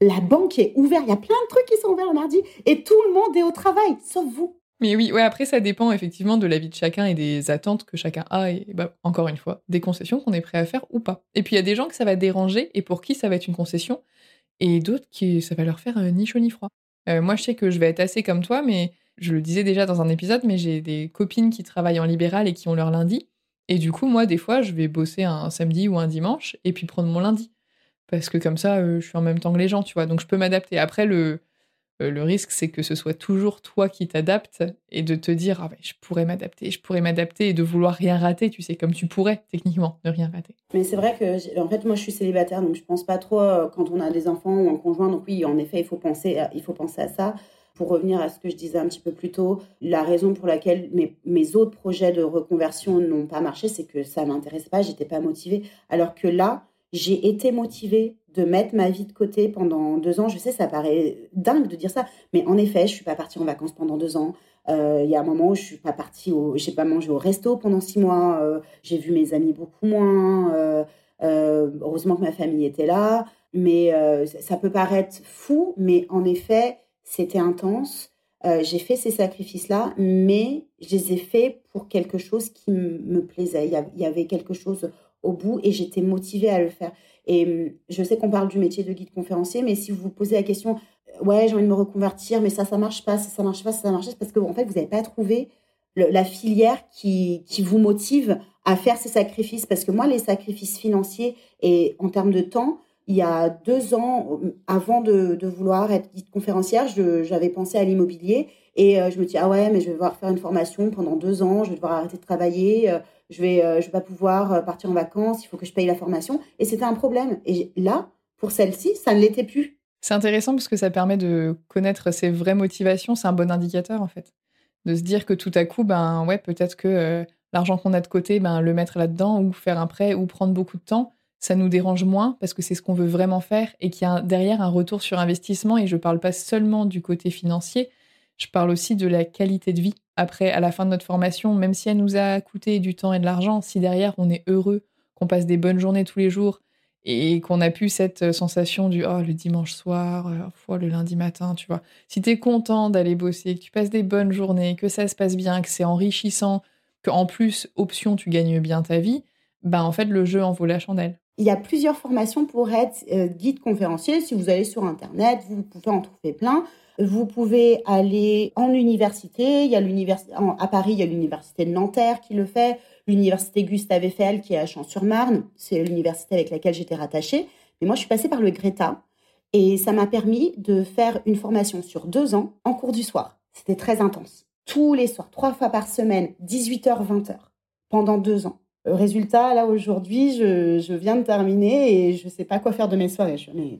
la banque est ouverte. Il y a plein de trucs qui sont ouverts le mardi et tout le monde est au travail, sauf vous. Mais oui, ouais, après, ça dépend effectivement de la vie de chacun et des attentes que chacun a et, bah, encore une fois, des concessions qu'on est prêt à faire ou pas. Et puis, il y a des gens que ça va déranger et pour qui ça va être une concession et d'autres qui ça va leur faire euh, ni chaud ni froid. Euh, moi, je sais que je vais être assez comme toi, mais je le disais déjà dans un épisode, mais j'ai des copines qui travaillent en libéral et qui ont leur lundi. Et du coup, moi, des fois, je vais bosser un samedi ou un dimanche et puis prendre mon lundi parce que comme ça, euh, je suis en même temps que les gens, tu vois. Donc je peux m'adapter. Après, le, euh, le risque, c'est que ce soit toujours toi qui t'adaptes et de te dire, ah je pourrais m'adapter, je pourrais m'adapter et de vouloir rien rater, tu sais, comme tu pourrais techniquement ne rien rater. Mais c'est vrai que, en fait, moi, je suis célibataire, donc je pense pas trop euh, quand on a des enfants ou un conjoint. Donc oui, en effet, il faut penser, il faut penser à ça. Pour revenir à ce que je disais un petit peu plus tôt, la raison pour laquelle mes, mes autres projets de reconversion n'ont pas marché, c'est que ça m'intéressait pas, j'étais pas motivée. Alors que là, j'ai été motivée de mettre ma vie de côté pendant deux ans. Je sais, ça paraît dingue de dire ça, mais en effet, je suis pas partie en vacances pendant deux ans. Euh, il y a un moment où je suis pas partie, j'ai pas mangé au resto pendant six mois. Euh, j'ai vu mes amis beaucoup moins. Euh, heureusement que ma famille était là, mais ça peut paraître fou, mais en effet, c'était intense. j'ai fait ces sacrifices-là, mais je les ai faits pour quelque chose qui me plaisait. Il y avait quelque chose au bout et j'étais motivée à le faire. Et hum, je sais qu'on parle du métier de guide conférencier, mais si vous vous posez la question, euh, ouais, j'ai envie de me reconvertir, mais ça, ça marche pas, ça, ça marche pas, ça, ça marche pas, parce qu'en en fait, vous n'avez pas trouvé la filière qui, qui vous motive à faire ces sacrifices. Parce que moi, les sacrifices financiers et en termes de temps, il y a deux ans, avant de, de vouloir être guide conférencière, j'avais pensé à l'immobilier et euh, je me dis, ah ouais, mais je vais devoir faire une formation pendant deux ans, je vais devoir arrêter de travailler, euh, je vais, euh, vais pas pouvoir partir en vacances, il faut que je paye la formation. Et c'était un problème. Et là, pour celle-ci, ça ne l'était plus. C'est intéressant parce que ça permet de connaître ses vraies motivations. C'est un bon indicateur, en fait. De se dire que tout à coup, ben ouais, peut-être que l'argent qu'on a de côté, ben le mettre là-dedans ou faire un prêt ou prendre beaucoup de temps, ça nous dérange moins parce que c'est ce qu'on veut vraiment faire et qu'il y a derrière un retour sur investissement. Et je ne parle pas seulement du côté financier, je parle aussi de la qualité de vie. Après, à la fin de notre formation, même si elle nous a coûté du temps et de l'argent, si derrière on est heureux, qu'on passe des bonnes journées tous les jours et qu'on a pu cette sensation du oh le dimanche soir, oh, le lundi matin, tu vois. Si tu es content d'aller bosser, que tu passes des bonnes journées, que ça se passe bien, que c'est enrichissant, qu'en plus option tu gagnes bien ta vie, bah en fait le jeu en vaut la chandelle. Il y a plusieurs formations pour être guide conférencier. Si vous allez sur internet, vous pouvez en trouver plein. Vous pouvez aller en université. Il à Paris, il y a l'université de Nanterre qui le fait, l'université Gustave Eiffel qui est à Champs-sur-Marne. C'est l'université avec laquelle j'étais rattachée. Mais moi, je suis passée par le Greta et ça m'a permis de faire une formation sur deux ans en cours du soir. C'était très intense. Tous les soirs, trois fois par semaine, 18h, 20h, pendant deux ans. Résultat, là aujourd'hui, je, viens de terminer et je ne sais pas quoi faire de mes soirées. Je, mais,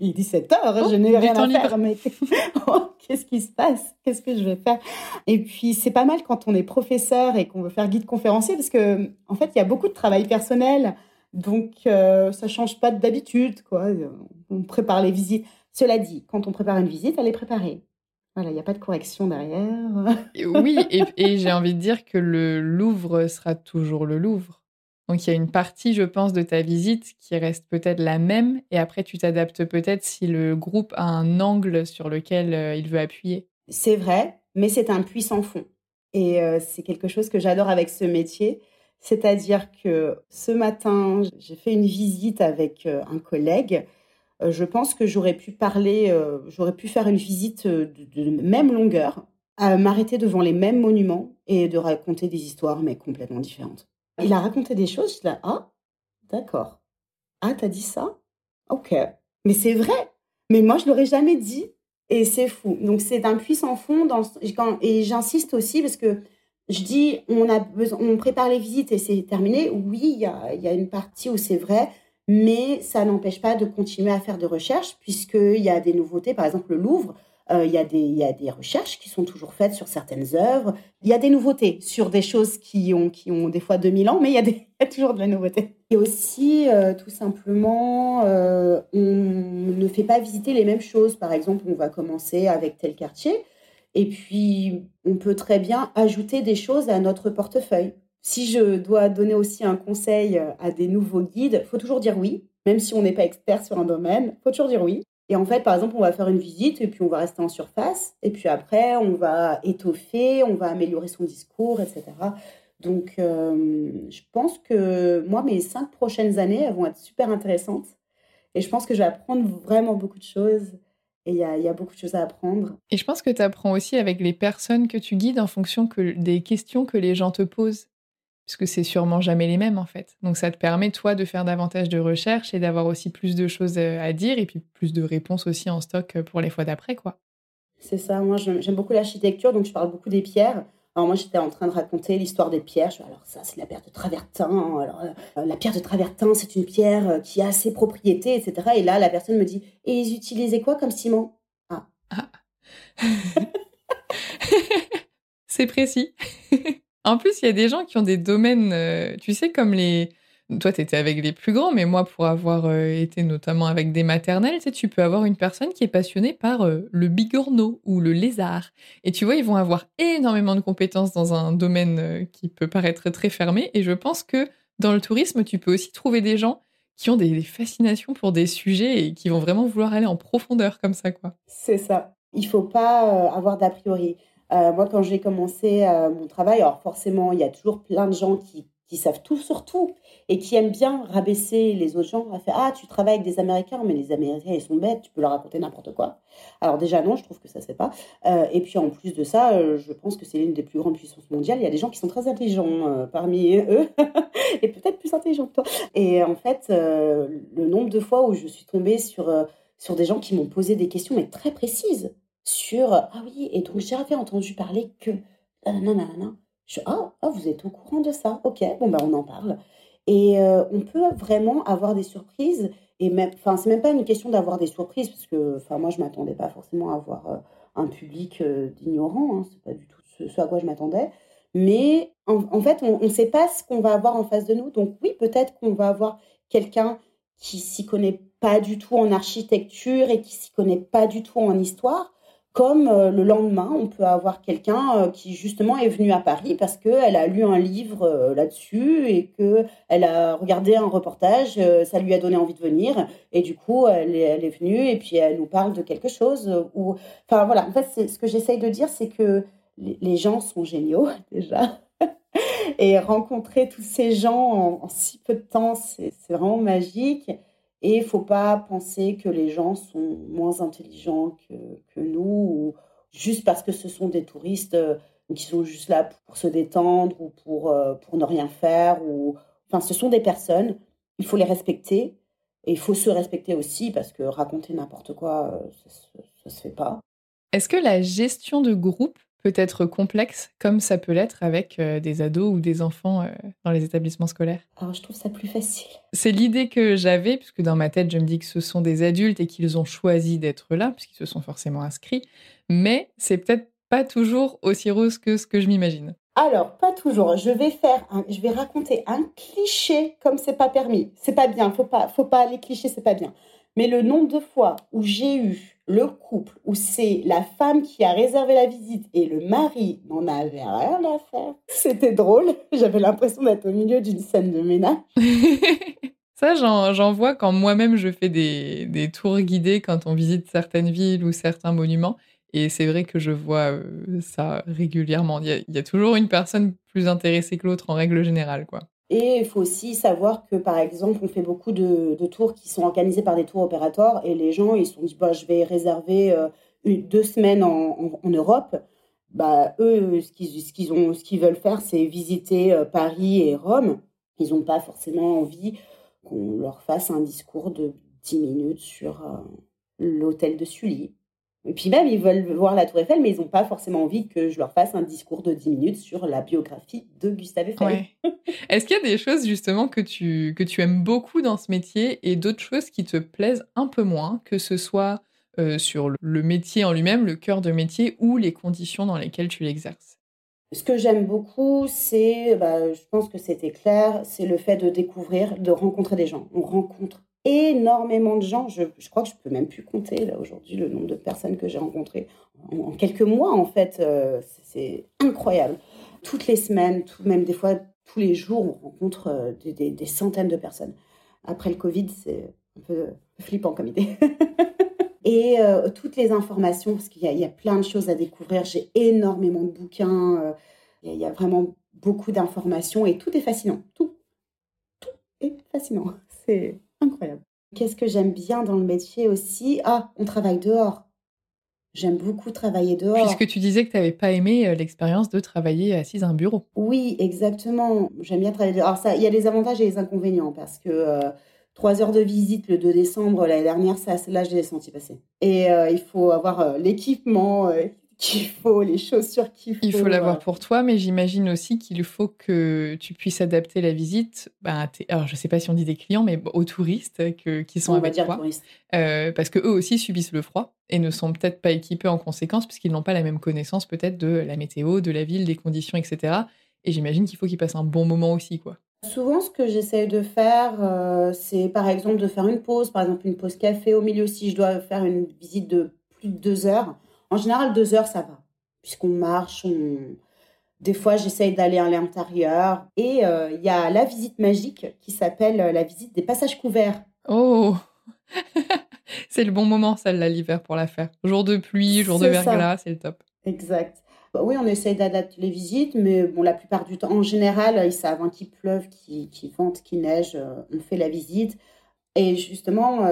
il est 17 h je n'ai rien à faire. Mais <laughs> oh, qu'est-ce qui se passe? Qu'est-ce que je vais faire? Et puis c'est pas mal quand on est professeur et qu'on veut faire guide conférencier parce que en fait, il y a beaucoup de travail personnel, donc euh, ça change pas d'habitude. Quoi, on prépare les visites. Cela dit, quand on prépare une visite, elle est préparée. Voilà, il n'y a pas de correction derrière. oui, et, j'ai envie de dire que le Louvre sera toujours le Louvre. Donc il y a une partie, je pense, de ta visite qui reste peut-être la même, et après tu t'adaptes peut-être si le groupe a un angle sur lequel euh, il veut appuyer. C'est vrai, mais c'est un puissant fond. Et euh, c'est quelque chose que j'adore avec ce métier. C'est-à-dire que ce matin, j'ai fait une visite avec euh, un collègue je pense que j'aurais pu parler, euh, j'aurais pu faire une visite euh, de, même longueur, m'arrêter devant les mêmes monuments et de raconter des histoires, mais complètement différentes. Il a raconté des choses, je suis là, ah, d'accord. Ah, t'as dit ça? Ok. Mais c'est vrai. Mais moi, je l'aurais jamais dit. Et c'est fou. Donc, c'est un puissant fond. Dans, et j'insiste aussi parce que je dis, on, a besoin, on prépare les visites et c'est terminé. Oui, il y a, y a une partie où c'est vrai mais ça n'empêche pas de continuer à faire des recherches puisqu'il y a des nouveautés. Par exemple, le Louvre, euh, il, y a des, il y a des recherches qui sont toujours faites sur certaines œuvres. Il y a des nouveautés sur des choses qui ont, qui ont des fois 2000 ans, mais <laughs> il y a, toujours de la nouveauté. Et aussi, euh, tout simplement, euh, on ne fait pas visiter les mêmes choses. Par exemple, on va commencer avec tel quartier. Et puis, on peut très bien ajouter des choses à notre portefeuille. Si je dois donner aussi un conseil euh, à des nouveaux guides, faut toujours dire oui, même si on n'est pas expert sur un domaine, faut toujours dire oui. Et en fait, par exemple, on va faire une visite et puis on va rester en surface. Et puis après, on va étoffer, on va améliorer son discours, etc. Donc, euh, je pense que moi, mes cinq prochaines années, elles vont être super intéressantes. Et je pense que je vais apprendre vraiment beaucoup de choses. Et il y, a, beaucoup de choses à apprendre. Et je pense que tu apprends aussi avec les personnes que tu guides en fonction des questions que les gens te posent puisque c'est sûrement jamais les mêmes en fait. Donc ça te permet toi de faire davantage de recherches et d'avoir aussi plus de choses euh, à dire et puis plus de réponses aussi en stock euh, pour les fois d'après quoi. C'est ça, moi j'aime beaucoup l'architecture donc je parle beaucoup des pierres. Alors moi j'étais en train de raconter l'histoire des pierres. alors ça c'est la pierre de travertin. Alors euh, la pierre de travertin c'est une pierre qui a ses propriétés etc. Et là la personne me dit et ils utilisaient quoi comme ciment? Ah. ah. <laughs> c'est précis. <laughs> En plus, il y a des gens qui ont des domaines, euh, tu sais, comme les. Toi, tu étais avec les plus grands, mais moi, pour avoir euh, été notamment avec des maternelles, tu, sais, tu peux avoir une personne qui est passionnée par euh, le bigorneau ou le lézard. Et tu vois, ils vont avoir énormément de compétences dans un domaine qui peut paraître très fermé. Et je pense que dans le tourisme, tu peux aussi trouver des gens qui ont des fascinations pour des sujets et qui vont vraiment vouloir aller en profondeur comme ça, quoi. C'est ça. Il faut pas avoir d'a priori. Euh, moi, quand j'ai commencé euh, mon travail, alors forcément, il y a toujours plein de gens qui, savent tout sur tout et qui aiment bien rabaisser les autres gens. À faire, ah, tu travailles avec des Américains, mais les Américains, ils sont bêtes, tu peux leur raconter n'importe quoi. Alors déjà, non, je trouve que ça ne se fait pas. Euh, et puis en plus de ça, je pense que c'est l'une des plus grandes puissances mondiales. Il y a des gens qui sont très intelligents parmi eux <laughs> et peut-être plus intelligents que toi. Et en fait, le nombre de fois où je suis tombée sur, sur des gens qui m'ont posé des questions, mais très précises sur ah oui et donc j'ai entendu parler que nanana. Je ah, ah vous êtes au courant de ça. Ok bon ben on en parle. Et euh, on peut vraiment avoir des surprises et même enfin c'est même pas une question d'avoir des surprises parce que moi je m'attendais pas forcément à avoir euh, un public euh, d'ignorants hein, c'est pas du tout ce, à quoi je m'attendais. Mais en, fait on ne sait pas ce qu'on va avoir en face de nous. Donc oui peut-être qu'on va avoir quelqu'un qui s'y connaît pas du tout en architecture et qui s'y connaît pas du tout en histoire Comme euh, le lendemain, on peut avoir quelqu'un euh, qui justement est venu à Paris parce qu'elle a lu un livre euh, là-dessus et qu'elle a regardé un reportage, ça lui a donné envie de venir et du coup elle est, venue et puis elle nous parle de quelque chose. Enfin voilà, en fait ce que j'essaye de dire c'est que les gens sont géniaux <laughs> déjà. et rencontrer tous ces gens en, si peu de temps, c'est vraiment magique. Et il faut pas penser que les gens sont moins intelligents que, que nous, ou juste parce que ce sont des touristes euh, qui sont juste là pour se détendre ou pour, euh, pour ne rien faire. Ou... Enfin, ce sont des personnes, il faut les respecter. Et il faut se respecter aussi parce que raconter n'importe quoi, euh, ça ne se fait pas. Est-ce que la gestion de groupe peut être complexe, comme ça peut l'être avec euh, des ados ou des enfants euh, dans les établissements scolaires Alors, je trouve ça plus facile. C'est l'idée que j'avais, puisque dans ma tête, je me dis que ce sont des adultes et qu'ils ont choisi d'être là, puisqu'ils se sont forcément inscrits, mais c'est peut-être pas toujours aussi rose que ce que je m'imagine. Alors, pas toujours. Je vais faire, je vais raconter un cliché comme c'est pas permis. C'est pas bien. Faut pas, faut pas les clichés, c'est pas bien. Mais le nombre de fois où j'ai eu le couple où c'est la femme qui a réservé la visite et le mari n'en avait rien à faire. <laughs> C'était drôle. J'avais l'impression d'être au milieu d'une scène de ménage. <laughs> Ça, j'en vois quand moi-même je fais des, des, tours guidés quand on visite certaines villes ou certains monuments. Et c'est vrai que je vois euh, ça régulièrement. Il y, il y, a, toujours une personne plus intéressée que l'autre en règle générale, quoi. Et il faut aussi savoir que, par exemple, on fait beaucoup de, tours qui sont organisés par des tours opérateurs et les gens, ils se sont dit, bah, je vais réserver euh, deux semaines en, Europe. Bah, eux, ce qu'ils, ce qu'ils, veulent faire, c'est visiter euh, Paris et Rome. Ils n'ont pas forcément envie qu'on leur fasse un discours de 10 minutes sur euh, l'hôtel de Sully. Et puis même, ils veulent voir la Tour Eiffel, mais ils n'ont pas forcément envie que je leur fasse un discours de 10 minutes sur la biographie de Gustave Eiffel. <laughs> Est-ce qu'il y a des choses justement que tu, que tu aimes beaucoup dans ce métier et d'autres choses qui te plaisent un peu moins, que ce soit euh, sur le métier en lui-même, le cœur de métier ou les conditions dans lesquelles tu l'exerces? Ce que j'aime beaucoup, c'est, bah, je pense que c'était clair, c'est le fait de découvrir, de rencontrer des gens. On rencontre énormément de gens. Je, crois que je peux même plus compter là aujourd'hui le nombre de personnes que j'ai rencontrées en, quelques mois. En fait, euh, c'est incroyable. Toutes les semaines, même des fois tous les jours, on rencontre euh, des, centaines de personnes. Après le Covid, c'est un peu flippant comme idée. <laughs> Et euh, toutes les informations, parce qu'il y, a plein de choses à découvrir. J'ai énormément de bouquins. il y, a vraiment beaucoup d'informations et tout est fascinant. Tout, tout est fascinant. <laughs> C'est incroyable. Qu'est-ce que j'aime bien dans le métier aussi? Ah, on travaille dehors. J'aime beaucoup travailler dehors. Puisque tu disais que tu n'avais pas aimé l'expérience de travailler assise à un bureau. Oui, exactement. J'aime bien travailler dehors. Il y a les avantages et les inconvénients parce que euh, trois heures de visite le 2 décembre l'année dernière, ça, là, je l'ai senti passer. Et euh, il faut avoir l'équipement qu'il faut, les chaussures qu'il faut. Il faut l'avoir pour toi, mais j'imagine aussi qu'il faut que tu puisses adapter la visite. Bah, alors, je ne sais pas si on dit des clients, mais aux touristes que, qui sont on avec va dire toi. Euh, parce que eux aussi subissent le froid et ne sont peut-être pas équipés en conséquence, puisqu'ils n'ont pas la même connaissance peut-être de la météo, de la ville, des conditions, etc. Et j'imagine qu'il faut qu'ils passent un bon moment aussi, quoi. Souvent, ce que j'essaie de faire, euh, c'est par exemple de faire une pause, par exemple une pause café au milieu si je dois faire une visite de plus de deux heures en général, deux heures, ça va. Puisqu'on marche, des fois, j'essaye d'aller à l'intérieur. Et euh, il y a la visite magique qui s'appelle euh, la visite des passages couverts. Oh <laughs> C'est le bon moment, celle-là, l'hiver, pour la faire. Jour de pluie, jour de verglas, c'est le top. Exact. Bah oui, on essaye d'adapter les visites, mais bon, la plupart du temps, en général, ils savent hein, qu'il pleuve, qu'il vente, qu'il neige, euh, on fait la visite. Et justement,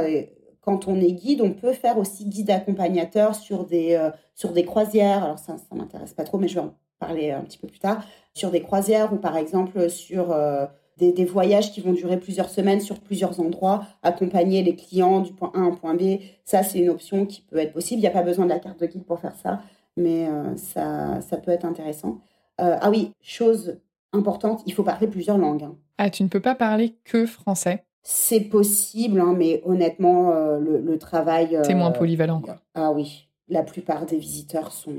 quand on est guide, on peut faire aussi guide accompagnateur sur des, euh, sur des croisières. Alors ça, ça m'intéresse pas trop, mais je vais en parler un petit peu plus tard. Sur des croisières ou par exemple sur euh, des, voyages qui vont durer plusieurs semaines sur plusieurs endroits, accompagner les clients du point A au point B. Ça, c'est une option qui peut être possible. Il n'y a pas besoin de la carte de guide pour faire ça, mais euh, ça, ça peut être intéressant. ah oui, chose importante, il faut parler plusieurs langues. Hein. Ah, tu ne peux pas parler que français c'est possible, hein, mais honnêtement, euh, le, travail. c'est moins euh, polyvalent, quoi. Ah oui, la plupart des visiteurs sont,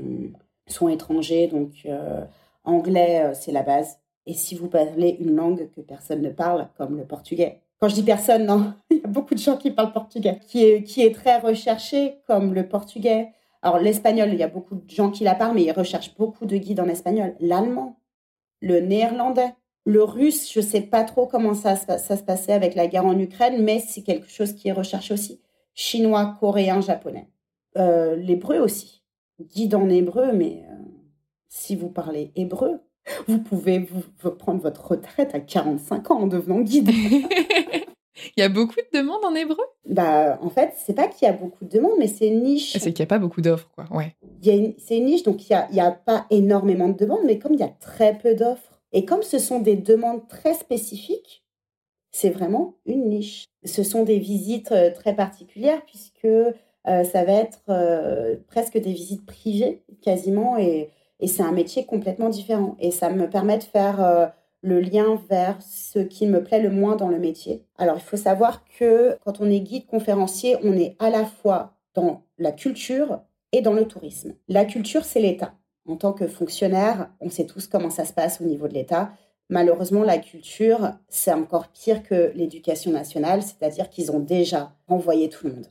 sont étrangers, donc euh, anglais, c'est la base. Et si vous parlez une langue que personne ne parle, comme le portugais. Quand je dis personne, non, <laughs> il y a beaucoup de gens qui parlent portugais, qui est, qui est très recherché, comme le portugais. Alors, l'espagnol, il y a beaucoup de gens qui la parlent, mais ils recherchent beaucoup de guides en espagnol. L'allemand, le néerlandais, le russe, je ne sais pas trop comment ça, ça, se passait avec la guerre en Ukraine, mais c'est quelque chose qui est recherché aussi. Chinois, coréen, japonais. Euh, l'hébreu aussi. Guide en hébreu, mais euh, si vous parlez hébreu, vous pouvez vous, prendre votre retraite à 45 ans en devenant guide. <laughs> Il y a beaucoup de demandes en hébreu? Bah, en fait, c'est pas qu'il y a beaucoup de demandes, mais c'est une niche. C'est qu'il n'y a pas beaucoup d'offres, quoi. Ouais. C'est une niche, donc il n'y a, a, pas énormément de demandes, mais comme il y a très peu d'offres, et comme ce sont des demandes très spécifiques, c'est vraiment une niche. Ce sont des visites euh, très particulières, puisque euh, ça va être euh, presque des visites privées, quasiment, et c'est un métier complètement différent. Et ça me permet de faire le lien vers ce qui me plaît le moins dans le métier. Alors, il faut savoir que quand on est guide conférencier, on est à la fois dans la culture et dans le tourisme. La culture, c'est l'État. En tant que fonctionnaire, on sait tous comment ça se passe au niveau de l'État. Malheureusement, la culture, c'est encore pire que l'éducation nationale, c'est-à-dire qu'ils ont déjà renvoyé tout le monde.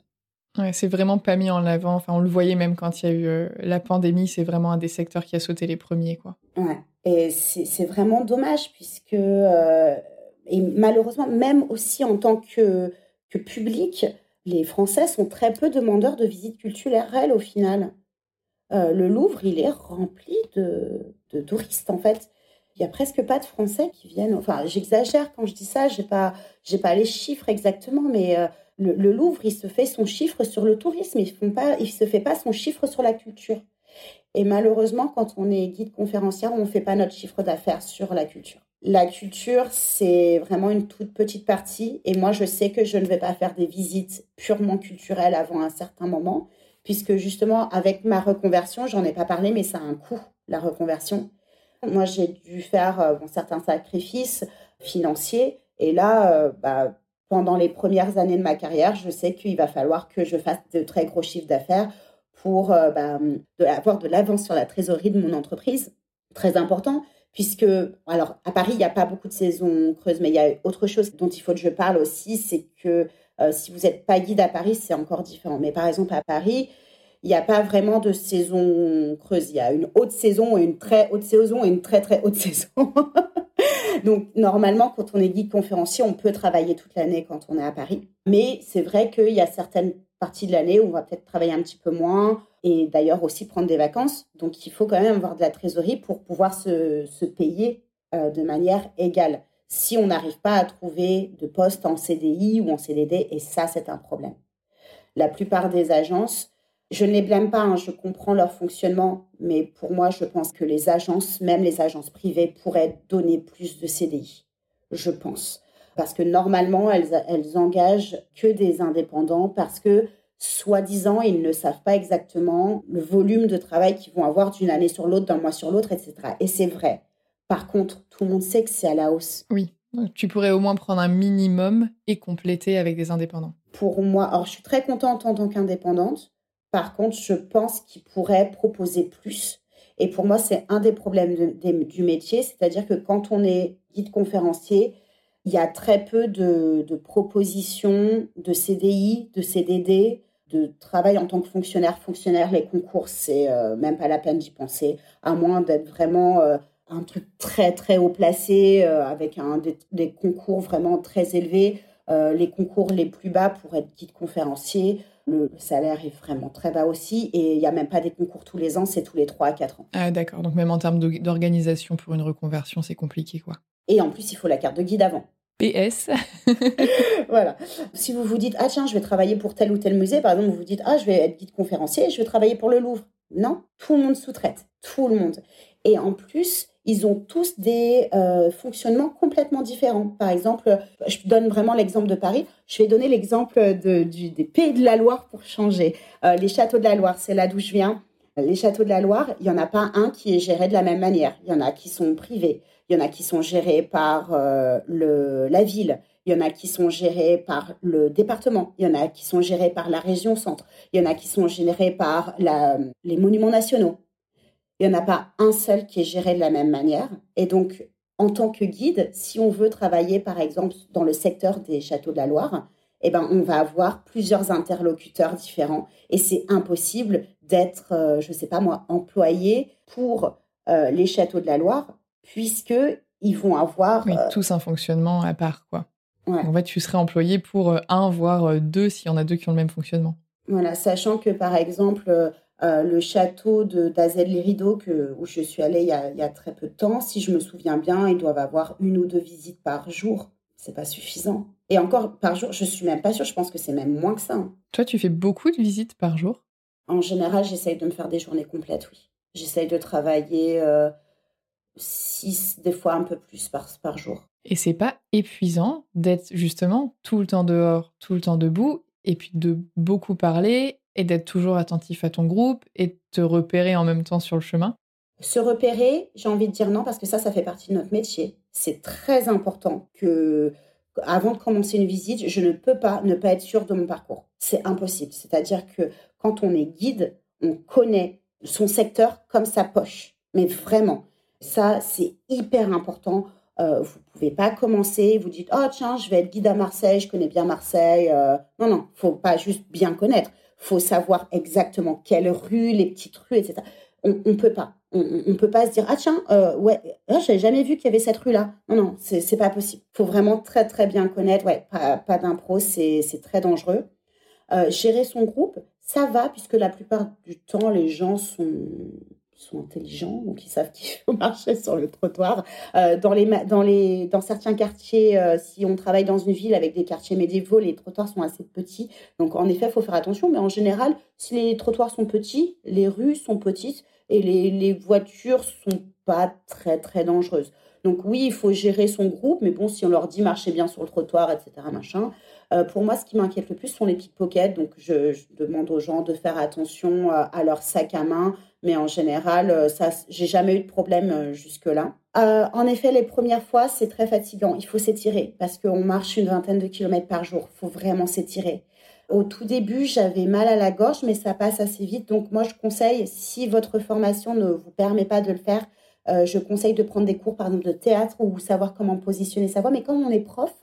Ouais, c'est vraiment pas mis en avant. Enfin, on le voyait même quand il y a eu euh, la pandémie. C'est vraiment un des secteurs qui a sauté les premiers, quoi. Ouais. Et c'est vraiment dommage puisque euh, et malheureusement, même aussi en tant que, que public, les Français sont très peu demandeurs de visites culturelles au final. Euh, le Louvre, il est rempli de, de, touristes en fait. Il y a presque pas de Français qui viennent. Enfin, j'exagère quand je dis ça. J'ai pas, pas les chiffres exactement, mais le, Louvre, il se fait son chiffre sur le tourisme, il ne se fait pas son chiffre sur la culture. Et malheureusement, quand on est guide conférencière, on ne fait pas notre chiffre d'affaires sur la culture. La culture, c'est vraiment une toute petite partie. Et moi, je sais que je ne vais pas faire des visites purement culturelles avant un certain moment, puisque justement, avec ma reconversion, j'en ai pas parlé, mais ça a un coût, la reconversion. Moi, j'ai dû faire euh, certains sacrifices financiers. Et là, euh, bah, pendant les premières années de ma carrière, je sais qu'il va falloir que je fasse de très gros chiffres d'affaires pour euh, bah, avoir de l'avance sur la trésorerie de mon entreprise. Très important, puisque, alors, à Paris, il n'y a pas beaucoup de saisons creuses, mais il y a autre chose dont il faut que je parle aussi, c'est que euh, si vous n'êtes pas guide à Paris, c'est encore différent. Mais par exemple, à Paris, il n'y a pas vraiment de saison creuse. Il y a une haute saison et une très haute saison et une très très haute <laughs> saison. Donc, normalement, quand on est guide conférencier, on peut travailler toute l'année quand on est à Paris. Mais c'est vrai qu'il y a certaines parties de l'année où on va peut-être travailler un petit peu moins et d'ailleurs aussi prendre des vacances. Donc, il faut quand même avoir de la trésorerie pour pouvoir se, payer euh, de manière égale. Si on n'arrive pas à trouver de poste en CDI ou en CDD, et ça, c'est un problème. La plupart des agences je ne les blâme pas, hein, je comprends leur fonctionnement, mais pour moi, je pense que les agences, même les agences privées, pourraient donner plus de CDI. Je pense. Parce que normalement, elles, elles engagent que des indépendants parce que, soi-disant, ils ne savent pas exactement le volume de travail qu'ils vont avoir d'une année sur l'autre, d'un mois sur l'autre, etc. Et c'est vrai. Par contre, tout le monde sait que c'est à la hausse. Oui. Tu pourrais au moins prendre un minimum et compléter avec des indépendants. Pour moi, alors je suis très contente en tant qu'indépendante par contre, je pense qu'il pourrait proposer plus. Et pour moi, c'est un des problèmes du métier, c'est-à-dire que quand on est guide conférencier, il y a très peu de, propositions de CDI, de CDD, de travail en tant que fonctionnaire. Fonctionnaire, les concours, c'est euh, même pas la peine d'y penser, à moins d'être vraiment euh, un truc très très haut placé, euh, avec un, des, concours vraiment très élevés. les concours les plus bas pour être guide conférencier, le salaire est vraiment très bas aussi et il n'y a même pas des concours tous les ans, c'est tous les 3 à 4 ans. Ah d'accord, donc même en termes d'organisation pour une reconversion, c'est compliqué quoi. Et en plus, il faut la carte de guide avant. PS. <laughs> <laughs> voilà. Si vous vous dites, ah tiens, je vais travailler pour tel ou tel musée, par exemple, vous vous dites, ah, je vais être guide conférencier, je vais travailler pour le Louvre. Non, tout le monde sous-traite, tout le monde. Et en plus, ils ont tous des euh, fonctionnements complètement différents. Par exemple, je donne vraiment l'exemple de Paris. Je vais donner l'exemple de, des Pays de la Loire pour changer. Euh, les châteaux de la Loire, c'est là d'où je viens. Les châteaux de la Loire, il n'y en a pas un qui est géré de la même manière. Il y en a qui sont privés. Il y en a qui sont gérés par euh, le, la ville. Il y en a qui sont gérés par le département. Il y en a qui sont gérés par la région centre. Il y en a qui sont gérés par la, les monuments nationaux il n'y en a pas un seul qui est géré de la même manière. Et donc, en tant que guide, si on veut travailler, par exemple, dans le secteur des châteaux de la Loire, eh ben, on va avoir plusieurs interlocuteurs différents et c'est impossible d'être, euh, je ne sais pas moi, employé pour euh, les châteaux de la Loire, puisque ils vont avoir oui, tous un fonctionnement à part, quoi. En fait, tu serais employé pour un, voire deux, s'il y en a deux qui ont le même fonctionnement. Voilà, sachant que par exemple, le château d'Azel-les-Rideaux, où je suis allée il y, a, il y, a, très peu de temps, si je me souviens bien, ils doivent avoir une ou deux visites par jour. C'est pas suffisant. Et encore par jour, je suis même pas sûre, je pense que c'est même moins que ça. Hein. Toi, tu fais beaucoup de visites par jour? En général, j'essaye de me faire des journées complètes, oui. J'essaye de travailler euh, six, des fois un peu plus par, par jour. Et c'est pas épuisant d'être justement tout le temps dehors, tout le temps debout, et puis de beaucoup parler et d'être toujours attentif à ton groupe et te repérer en même temps sur le chemin? Se repérer, j'ai envie de dire non, parce que ça, ça fait partie de notre métier. C'est très important que avant de commencer une visite, je ne peux pas ne pas être sûre de mon parcours. C'est impossible. C'est-à-dire que quand on est guide, on connaît son secteur comme sa poche. Mais vraiment, ça, c'est hyper important. Euh, vous pouvez pas commencer, vous dites, oh tiens, je vais être guide à Marseille, je connais bien Marseille. Euh, non, non, faut pas juste bien connaître. faut savoir exactement quelle rue, les petites rues, etc. On ne peut pas. On ne peut pas se dire, ah tiens, euh, ouais, ah, je n'avais jamais vu qu'il y avait cette rue-là. Non, non, c'est pas possible. faut vraiment très, très bien connaître. Ouais, pas, pas d'impro, c'est très dangereux. Euh, gérer son groupe, ça va, puisque la plupart du temps, les gens sont, sont intelligents, donc ils savent qu'il faut <laughs> marcher sur le trottoir. Euh, dans, les, dans, les, dans certains quartiers, si on travaille dans une ville avec des quartiers médiévaux, les trottoirs sont assez petits. Donc en effet, il faut faire attention, mais en général, si les trottoirs sont petits, les rues sont petites, et les, les voitures sont pas très très dangereuses. Donc oui, il faut gérer son groupe, mais bon, si on leur dit marchez bien sur le trottoir, etc., machin. Euh, pour moi, ce qui m'inquiète le plus sont les pickpockets. Donc je, demande aux gens de faire attention euh, à leur sac à main, mais en général, euh, ça, j'ai jamais eu de problème jusque-là. en effet, les premières fois, c'est très fatigant. Il faut s'étirer parce qu'on marche une vingtaine de kilomètres par jour. Il faut vraiment s'étirer. Au tout début, j'avais mal à la gorge, mais ça passe assez vite. Donc moi, je conseille, si votre formation ne vous permet pas de le faire, je conseille de prendre des cours, par exemple, de théâtre ou savoir comment positionner sa voix. Mais quand on est prof,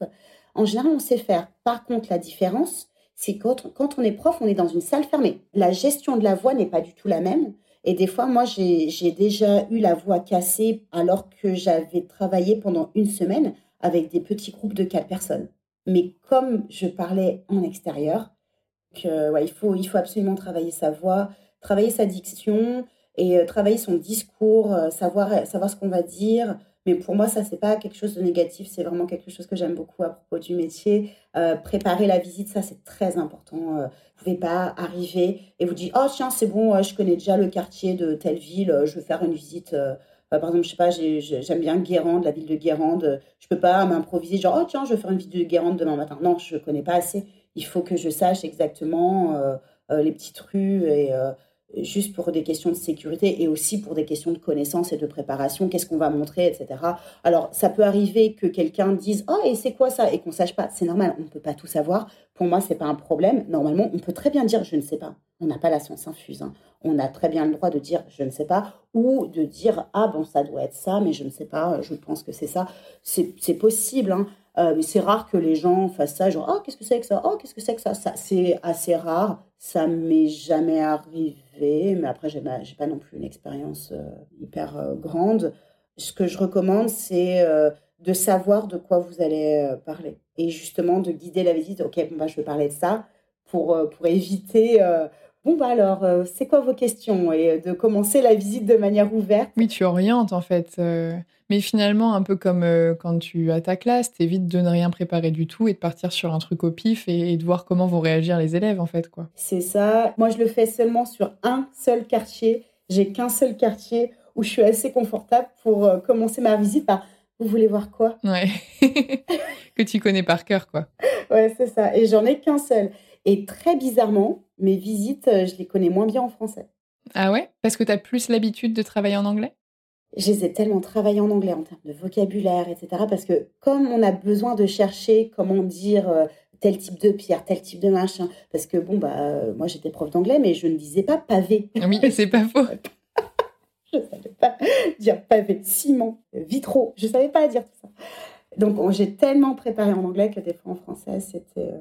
en général, on sait faire. Par contre, la différence, c'est quand, quand on est prof, on est dans une salle fermée. La gestion de la voix n'est pas du tout la même. Et des fois, moi, j'ai déjà eu la voix cassée alors que j'avais travaillé pendant une semaine avec des petits groupes de quatre personnes. Mais comme je parlais en extérieur, que, il, faut, il absolument travailler sa voix, travailler sa diction et euh, travailler son discours, euh, savoir, savoir ce qu'on va dire. Mais pour moi, ça, c'est pas quelque chose de négatif, c'est vraiment quelque chose que j'aime beaucoup à propos du métier. Euh, préparer la visite, ça, c'est très important. vous pouvez pas arriver et vous dire, oh tiens, c'est bon, je connais déjà le quartier de telle ville, je veux faire une visite. par exemple, je sais pas, j'aime bien Guérande, la ville de Guérande. Je peux pas m'improviser, genre, oh tiens, je veux faire une visite de Guérande demain matin. Non, je connais pas assez il faut que je sache exactement euh, euh, les petites rues et euh, juste pour des questions de sécurité et aussi pour des questions de connaissance et de préparation, qu'est-ce qu'on va montrer, etc. Alors, ça peut arriver que quelqu'un dise Oh, et c'est quoi ça? Et qu'on sache pas. C'est normal, on ne peut pas tout savoir. Pour moi, c'est pas un problème. Normalement, on peut très bien dire Je ne sais pas. On n'a pas la science infuse. Hein. On a très bien le droit de dire Je ne sais pas ou de dire Ah, bon, ça doit être ça, mais je ne sais pas, je pense que c'est ça. C'est possible. Hein. Euh, mais c'est rare que les gens fassent ça, genre, oh, qu'est-ce que c'est que ça? Oh, qu'est-ce que c'est que ça, ça C'est assez rare. Ça m'est jamais arrivé, mais après, j'ai pas, pas non plus une expérience euh, hyper euh, grande. Ce que je recommande, c'est de savoir de quoi vous allez parler. Et justement, de guider la visite. Ok, bon, bah, je vais parler de ça pour, pour éviter Bon, bah alors, euh, c'est quoi vos questions Et de commencer la visite de manière ouverte? Oui, tu orientes en fait. Euh, mais finalement, un peu comme euh, quand tu as ta classe, t'évites de ne rien préparer du tout et de partir sur un truc au pif et, de voir comment vont réagir les élèves en fait. quoi. C'est ça. Moi, je le fais seulement sur un seul quartier. J'ai qu'un seul quartier où je suis assez confortable pour commencer ma visite par vous voulez voir quoi? Ouais. <laughs> que tu connais par cœur, quoi. ouais, c'est ça. Et j'en ai qu'un seul. Et très bizarrement, mes visites, euh, je les connais moins bien en français. Ah ouais? Parce que tu as plus l'habitude de travailler en anglais? Je les ai tellement travaillé en anglais en termes de vocabulaire, etc. Parce que comme on a besoin de chercher comment dire euh, tel type de pierre, tel type de machin, parce que bon, bah, euh, moi j'étais prof d'anglais, mais je ne disais pas pavé. Oui, c'est pas faux. <laughs> je ne savais pas dire pavé, ciment, vitraux, je ne savais pas dire tout ça. Donc j'ai tellement préparé en anglais que des fois en français, c'était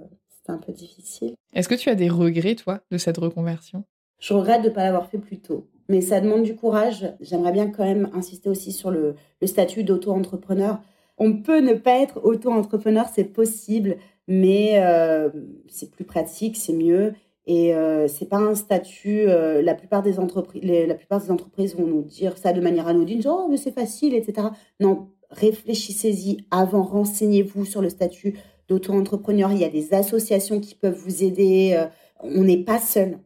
c'était un peu difficile. Est-ce que tu as des regrets, toi, de cette reconversion? Je regrette de ne pas l'avoir fait plus tôt. Mais ça demande du courage. J'aimerais bien quand même insister aussi sur le, statut d'auto-entrepreneur. On peut ne pas être auto-entrepreneur, c'est possible, mais euh, c'est plus pratique, c'est mieux. Et euh, c'est pas un statut. Euh, la plupart des entreprises, la plupart des entreprises vont nous dire ça de manière anodine, genre oh, mais c'est facile, etc. Non, réfléchissez-y avant, renseignez-vous sur le statut d'auto-entrepreneur. Il y a des associations qui peuvent vous aider. Euh, on n'est pas seul.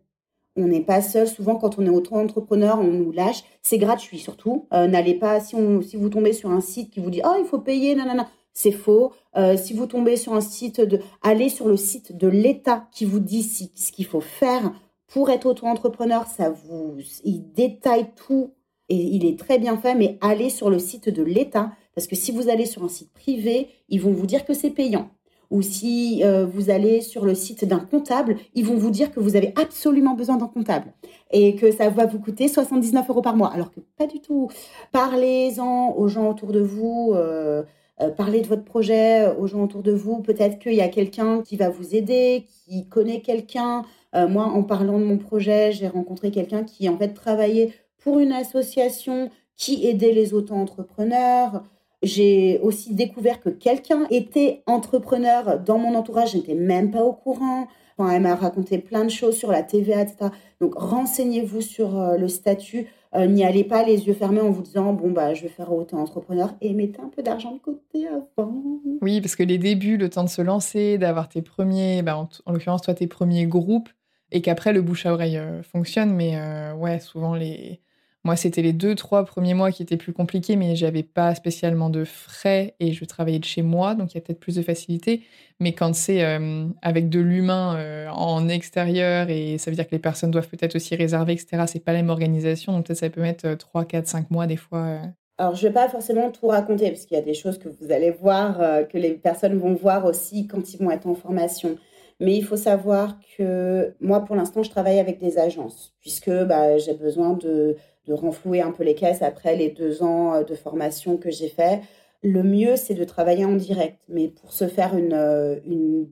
On n'est pas seul. Souvent, quand on est auto-entrepreneur, on nous lâche. C'est gratuit surtout. Euh, n'allez pas si, on, si vous tombez sur un site qui vous dit oh il faut payer, nanana. C'est faux. Euh, si vous tombez sur un site de, allez sur le site de l'État qui vous dit ce qu'il faut faire pour être auto-entrepreneur. Ça vous, il détaille tout et il est très bien fait. Mais allez sur le site de l'État parce que si vous allez sur un site privé, ils vont vous dire que c'est payant ou si euh, vous allez sur le site d'un comptable, ils vont vous dire que vous avez absolument besoin d'un comptable et que ça va vous coûter 79 euros par mois. Alors que pas du tout. Parlez-en aux gens autour de vous. Euh, euh, parlez de votre projet aux gens autour de vous. Peut-être qu'il y a quelqu'un qui va vous aider, qui connaît quelqu'un. moi, en parlant de mon projet, j'ai rencontré quelqu'un qui en fait travaillait pour une association qui aidait les auto-entrepreneurs. J'ai aussi découvert que quelqu'un était entrepreneur dans mon entourage, je n'étais même pas au courant. Enfin, elle m'a raconté plein de choses sur la TVA, etc. Donc renseignez-vous sur euh, le statut. Euh, n'y allez pas les yeux fermés en vous disant bon bah je vais faire auto-entrepreneur et mettez un peu d'argent de côté avant. Oui, parce que les débuts, le temps de se lancer, d'avoir tes premiers, bah, en, l'occurrence toi tes premiers groupes, et qu'après le bouche à oreille euh, fonctionne, mais ouais souvent les moi, c'était les deux, trois premiers mois qui étaient plus compliqués, mais j'avais pas spécialement de frais et je travaillais de chez moi, donc il y a peut-être plus de facilité. Mais quand c'est euh, avec de l'humain euh, en extérieur et ça veut dire que les personnes doivent peut-être aussi réserver, etc., c'est pas la même organisation, donc peut-être ça peut mettre 3, 4, 5 mois des fois. Euh. Alors, je vais pas forcément tout raconter, parce qu'il y a des choses que vous allez voir, que les personnes vont voir aussi quand ils vont être en formation. Mais il faut savoir que moi, pour l'instant, je travaille avec des agences, puisque bah, j'ai besoin de de renflouer un peu les caisses après les deux ans euh, de formation que j'ai fait. Le mieux, c'est de travailler en direct. Mais pour se faire une, euh,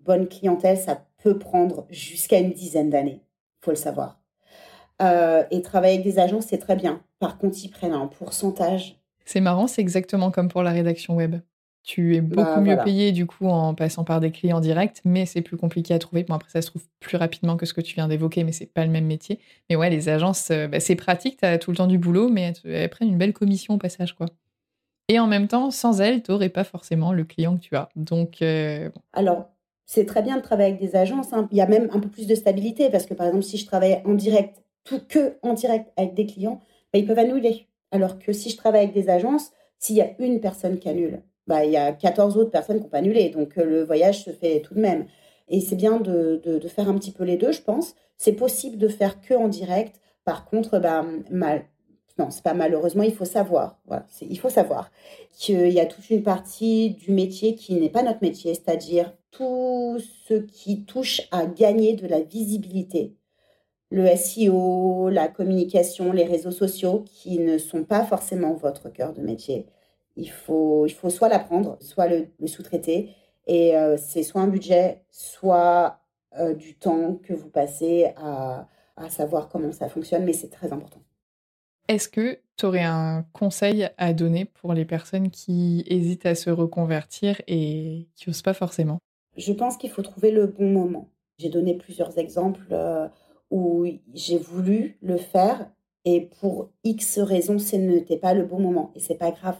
bonne clientèle, ça peut prendre jusqu'à une dizaine d'années. Faut le savoir. Euh, et travailler avec des agents, c'est très bien. Par contre, ils prennent un pourcentage. C'est marrant, c'est exactement comme pour la rédaction web. Tu es beaucoup bah, mieux payé du coup en passant par des clients directs, mais c'est plus compliqué à trouver. Bon, après, ça se trouve plus rapidement que ce que tu viens d'évoquer, mais c'est pas le même métier. Mais ouais, les agences, euh, bah, c'est pratique, tu as tout le temps du boulot, mais elles, prennent une belle commission au passage, quoi. Et en même temps, sans elles, tu n'aurais pas forcément le client que tu as. Donc. Euh, Alors, c'est très bien de travailler avec des agences. Hein. Il y a même un peu plus de stabilité parce que, par exemple, si je travaillais en direct, tout que en direct avec des clients, bah, ils peuvent annuler. Alors que si je travaille avec des agences, s'il y a une personne qui annule, bah, il y a 14 autres personnes qui n'ont pas annulé. Donc, euh, le voyage se fait tout de même. Et c'est bien de, de, faire un petit peu les deux, je pense. C'est possible de faire que en direct. Par contre, bah, mal, non, c'est pas malheureusement, il faut savoir. Il faut savoir qu'il y a toute une partie du métier qui n'est pas notre métier, c'est-à-dire tout ce qui touche à gagner de la visibilité. Le SEO, la communication, les réseaux sociaux qui ne sont pas forcément votre cœur de métier il faut, il faut soit l'apprendre, soit le, sous-traiter. Et euh, c'est soit un budget, soit euh, du temps que vous passez à, à savoir comment ça fonctionne, mais c'est très important. Est-ce que tu aurais un conseil à donner pour les personnes qui hésitent à se reconvertir et qui n'osent pas forcément? Je pense qu'il faut trouver le bon moment. J'ai donné plusieurs exemples euh, où j'ai voulu le faire et pour X raisons, ce n'était pas le bon moment. Et c'est pas grave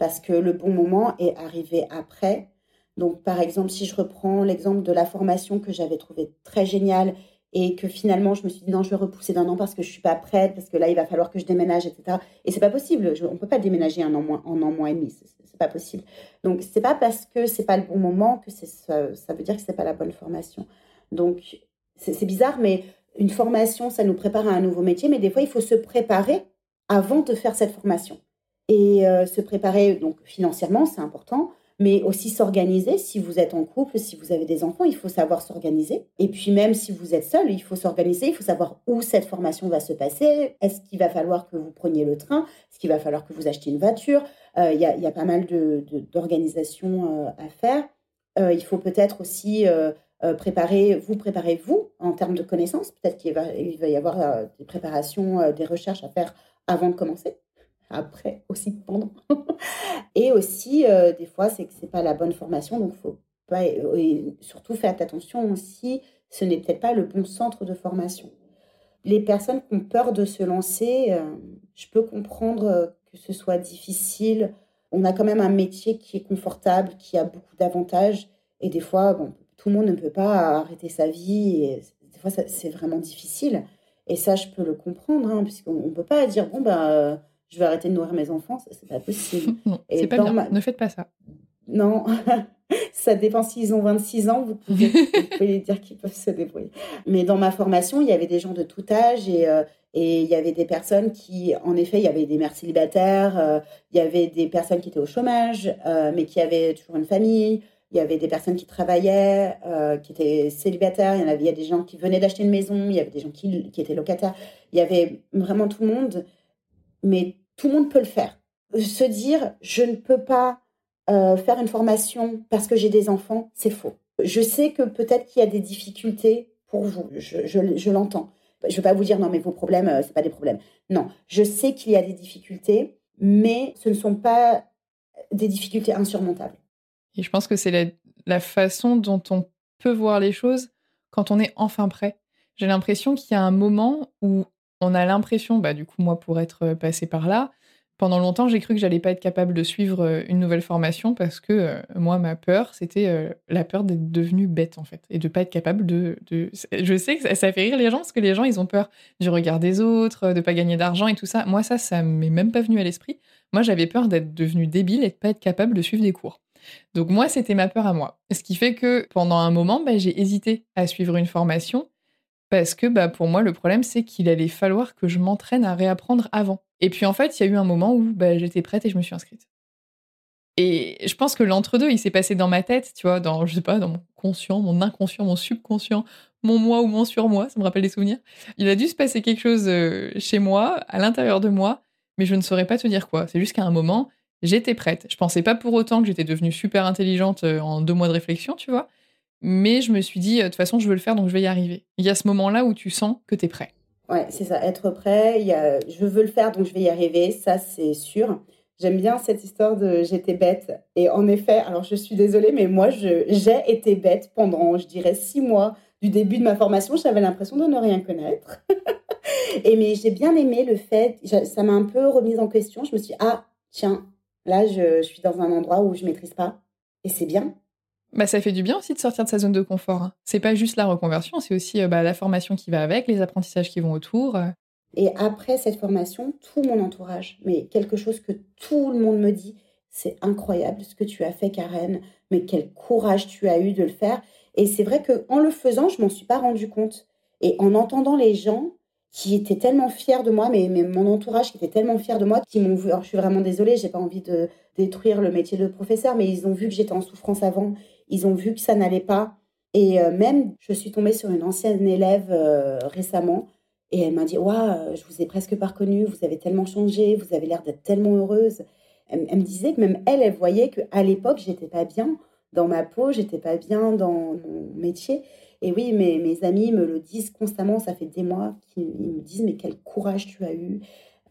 parce que le bon moment est arrivé après. Donc, par exemple, si je reprends l'exemple de la formation que j'avais trouvé très géniale et que finalement je me suis dit non, je vais repousser d'un an parce que je suis pas prête, parce que là il va falloir que je déménage, etc. Et c'est pas possible. on peut pas déménager un an moins, en an moins et demi. C'est pas possible. Donc c'est pas parce que c'est pas le bon moment que ça, ça veut dire que c'est pas la bonne formation. Donc c'est bizarre, mais une formation, ça nous prépare à un nouveau métier, mais des fois il faut se préparer avant de faire cette formation et euh, se préparer donc financièrement, c'est important, mais aussi s'organiser. Si vous êtes en couple, si vous avez des enfants, il faut savoir s'organiser. Et puis même si vous êtes seul, il faut s'organiser, il faut savoir où cette formation va se passer. Est-ce qu'il va falloir que vous preniez le train? Est-ce qu'il va falloir que vous achetiez une voiture? Euh, Il y, a, pas mal d'organisations de, euh, à faire. il faut peut-être aussi préparer, vous préparez-vous en termes de connaissances. Peut-être qu'il va, va y avoir des préparations, des recherches à faire avant de commencer après aussi pendant. <laughs> et aussi, des fois, c'est que c'est pas la bonne formation, donc faut pas. Et surtout, faites attention aussi, ce n'est peut-être pas le bon centre de formation. Les personnes qui ont peur de se lancer, je peux comprendre que ce soit difficile. On a quand même un métier qui est confortable, qui a beaucoup d'avantages. Et des fois, bon, tout le monde ne peut pas arrêter sa vie. Et des fois, c'est vraiment difficile. Et ça, je peux le comprendre, hein, puisqu'on ne peut pas dire, bon, bah, je vais arrêter de nourrir mes enfants. C'est pas possible. <laughs> c'est pas bien. Ne faites pas ça. Non, <laughs> ça dépend s'ils ont 26 ans, vous pouvez, <laughs> vous pouvez dire qu'ils peuvent se débrouiller. Mais dans ma formation, il y avait des gens de tout âge et, euh, et il y avait des personnes qui, en effet, il y avait des mères célibataires, euh, il y avait des personnes qui étaient au chômage, euh, mais qui avaient toujours une famille. Il y avait des personnes qui travaillaient, qui étaient célibataires. Il y en avait, il y a des gens qui venaient d'acheter une maison. Il y avait des gens qui, qui, étaient locataires. Il y avait vraiment tout le monde. Mais tout le monde peut le faire. Se dire, je ne peux pas faire une formation parce que j'ai des enfants, c'est faux. Je sais que peut-être qu'il y a des difficultés pour vous. Je, je, je l'entends. Je ne veux pas vous dire non, mais vos problèmes, euh, c'est pas des problèmes. Non, je sais qu'il y a des difficultés, mais ce ne sont pas des difficultés insurmontables. Et je pense que c'est la, façon dont on peut voir les choses quand on est enfin prêt. J'ai l'impression qu'il y a un moment où on a l'impression, bah, du coup, moi, pour être passé par là, pendant longtemps, j'ai cru que j'allais pas être capable de suivre euh, une nouvelle formation parce que euh, moi, ma peur, c'était euh, la peur d'être devenue bête en fait et de pas être capable de. Je sais que ça, fait rire les gens parce que les gens, ils ont peur du regard des autres, de pas gagner d'argent et tout ça. Moi, ça, ça m'est même pas venu à l'esprit. Moi, j'avais peur d'être devenue débile et de pas être capable de suivre des cours. Donc moi, c'était ma peur à moi. Ce qui fait que pendant un moment, bah, j'ai hésité à suivre une formation parce que bah, pour moi, le problème, c'est qu'il allait falloir que je m'entraîne à réapprendre avant. Et puis en fait, il y a eu un moment où bah, j'étais prête et je me suis inscrite. Et je pense que l'entre-deux, il s'est passé dans ma tête, tu vois, dans, je sais pas, dans mon conscient, mon inconscient, mon subconscient, mon moi ou mon surmoi, ça me rappelle des souvenirs. Il a dû se passer quelque chose euh, chez moi, à l'intérieur de moi, mais je ne saurais pas te dire quoi. C'est juste qu'à un moment, j'étais prête. Je pensais pas pour autant que j'étais devenue super intelligente euh, en deux mois de réflexion, tu vois, mais je me suis dit, euh, de toute façon, je veux le faire, donc je vais y arriver. Il y a ce moment-là où tu sens que tu es prêt. Ouais, c'est ça, être prêt. Y a, je veux le faire, donc je vais y arriver, ça c'est sûr. J'aime bien cette histoire de j'étais bête. Et en effet, alors je suis désolée, mais moi, j'ai été bête pendant, je dirais, six mois du début de ma formation. J'avais l'impression de ne rien connaître. <laughs> et mais j'ai bien aimé le fait, ça m'a un peu remise en question. Je me suis dit, ah, tiens, là, je, je suis dans un endroit où je maîtrise pas. Et c'est bien. Bah, ça fait du bien aussi de sortir de sa zone de confort. Hein. C'est pas juste la reconversion, c'est aussi euh, bah, la formation qui va avec, les apprentissages qui vont autour. Euh. Et après cette formation, tout mon entourage, mais quelque chose que tout le monde me dit, c'est incroyable ce que tu as fait, Karen, mais quel courage tu as eu de le faire. Et c'est vrai que en le faisant, je m'en suis pas rendu compte. Et en entendant les gens qui étaient tellement fiers de moi, mais, mais mon entourage qui était tellement fier de moi, qui m'ont vu. Alors je suis vraiment désolée, j'ai pas envie de détruire le métier de professeur, mais ils ont vu que j'étais en souffrance avant ils ont vu que ça n'allait pas. Et euh, même, je suis tombée sur une ancienne élève euh, récemment et elle m'a dit Waouh, je vous ai presque pas reconnue, vous avez tellement changé, vous avez l'air d'être tellement heureuse. Elle, me disait que même elle, elle voyait qu'à l'époque, j'étais pas bien dans ma peau, j'étais pas bien dans mon métier. Et oui, mes, mes amis me le disent constamment, ça fait des mois qu'ils me disent Mais quel courage tu as eu.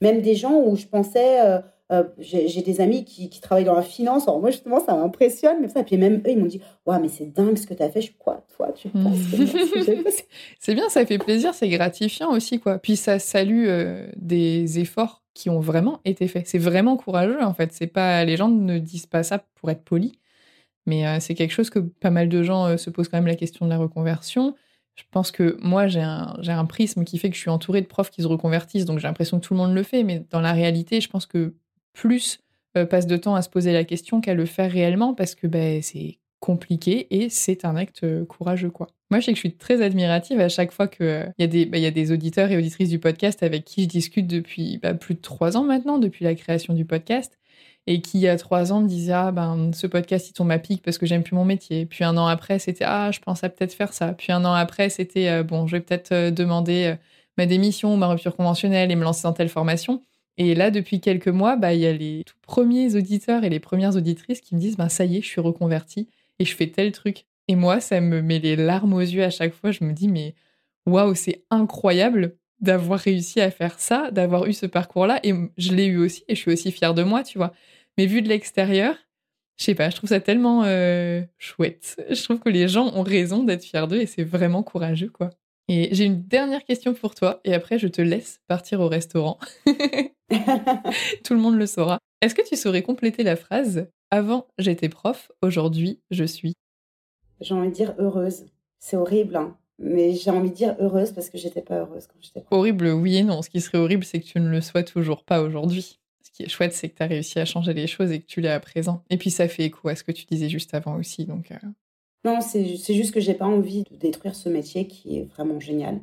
Même des gens où je pensais. Euh, euh, j'ai des amis qui, travaillent dans la finance. Alors moi, justement, ça m'impressionne. Mais ça, puis même eux, ils m'ont dit Ouais, mais c'est dingue ce que tu as fait. Je suis quoi Toi, tu penses <laughs> C'est bien, ça fait plaisir, c'est gratifiant aussi. quoi. Puis ça salue euh, des efforts qui ont vraiment été faits. C'est vraiment courageux, en fait. C'est pas Les gens ne disent pas ça pour être polis. Mais euh, c'est quelque chose que pas mal de gens se posent quand même la question de la reconversion. Je pense que moi, j'ai un, un prisme qui fait que je suis entourée de profs qui se reconvertissent, donc j'ai l'impression que tout le monde le fait. Mais dans la réalité, je pense que plus euh, passe de temps à se poser la question qu'à le faire réellement parce que ben, c'est compliqué et c'est un acte euh, courageux quoi. Moi, je sais que je suis très admirative à chaque fois qu'il euh, y, a des, bah, y a des auditeurs et auditrices du podcast avec qui je discute depuis bah, plus de trois ans maintenant, depuis la création du podcast, et qui, il y a trois ans, me disaient Ah, ben, ce podcast, il tombe à pic parce que j'aime plus mon métier. Puis un an après, c'était Ah, je pense à peut-être faire ça. Puis un an après, c'était Bon, je vais peut-être demander ma démission, ma rupture conventionnelle et me lancer dans telle formation. Et là, depuis quelques mois, bah, il y a les tout premiers auditeurs et les premières auditrices qui me disent bah, Ça y est, je suis reconvertie et je fais tel truc. Et moi, ça me met les larmes aux yeux à chaque fois. Je me dis, mais waouh, c'est incroyable d'avoir réussi à faire ça, d'avoir eu ce parcours-là. Et je l'ai eu aussi, et je suis aussi fière de moi, tu vois. Mais vu de l'extérieur, je sais pas, je trouve ça tellement euh, chouette. Je trouve que les gens ont raison d'être fiers d'eux et c'est vraiment courageux, quoi. Et j'ai une dernière question pour toi, et après je te laisse partir au restaurant. <laughs> Tout le monde le saura. Est-ce que tu saurais compléter la phrase Avant j'étais prof, aujourd'hui je suis J'ai envie de dire heureuse. C'est horrible, hein mais j'ai envie de dire heureuse parce que j'étais pas heureuse quand j'étais prof. Horrible, oui et non. Ce qui serait horrible, c'est que tu ne le sois toujours pas aujourd'hui. Ce qui est chouette, c'est que tu as réussi à changer les choses et que tu l'es à présent. Et puis ça fait écho à ce que tu disais juste avant aussi. Donc, euh. Non, c'est juste que j'ai pas envie de détruire ce métier qui est vraiment génial,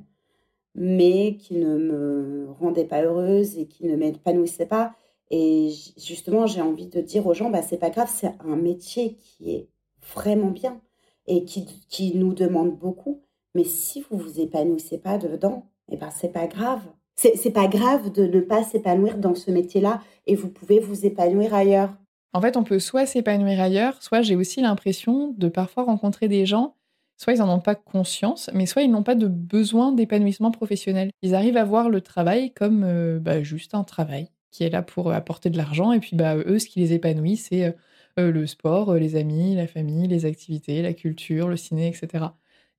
mais qui ne me rendait pas heureuse et qui ne m'épanouissait pas. Et justement, j'ai envie de dire aux gens, bah, c'est pas grave, c'est un métier qui est vraiment bien et qui, qui nous demande beaucoup. Mais si vous vous épanouissez pas dedans, eh ben c'est pas grave. C'est pas grave de ne pas s'épanouir dans ce métier-là et vous pouvez vous épanouir ailleurs. En fait, on peut soit s'épanouir ailleurs, soit j'ai aussi l'impression de parfois rencontrer des gens, soit ils n'en ont pas conscience, mais soit ils n'ont pas de besoin d'épanouissement professionnel. Ils arrivent à voir le travail comme euh, bah, juste un travail qui est là pour apporter de l'argent, et puis bah, eux, ce qui les épanouit, c'est euh, euh, le sport, les amis, la famille, les activités, la culture, le ciné, etc.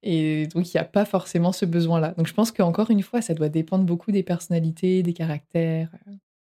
Et donc, il n'y a pas forcément ce besoin-là. Donc, je pense qu'encore une fois, ça doit dépendre beaucoup des personnalités, des caractères.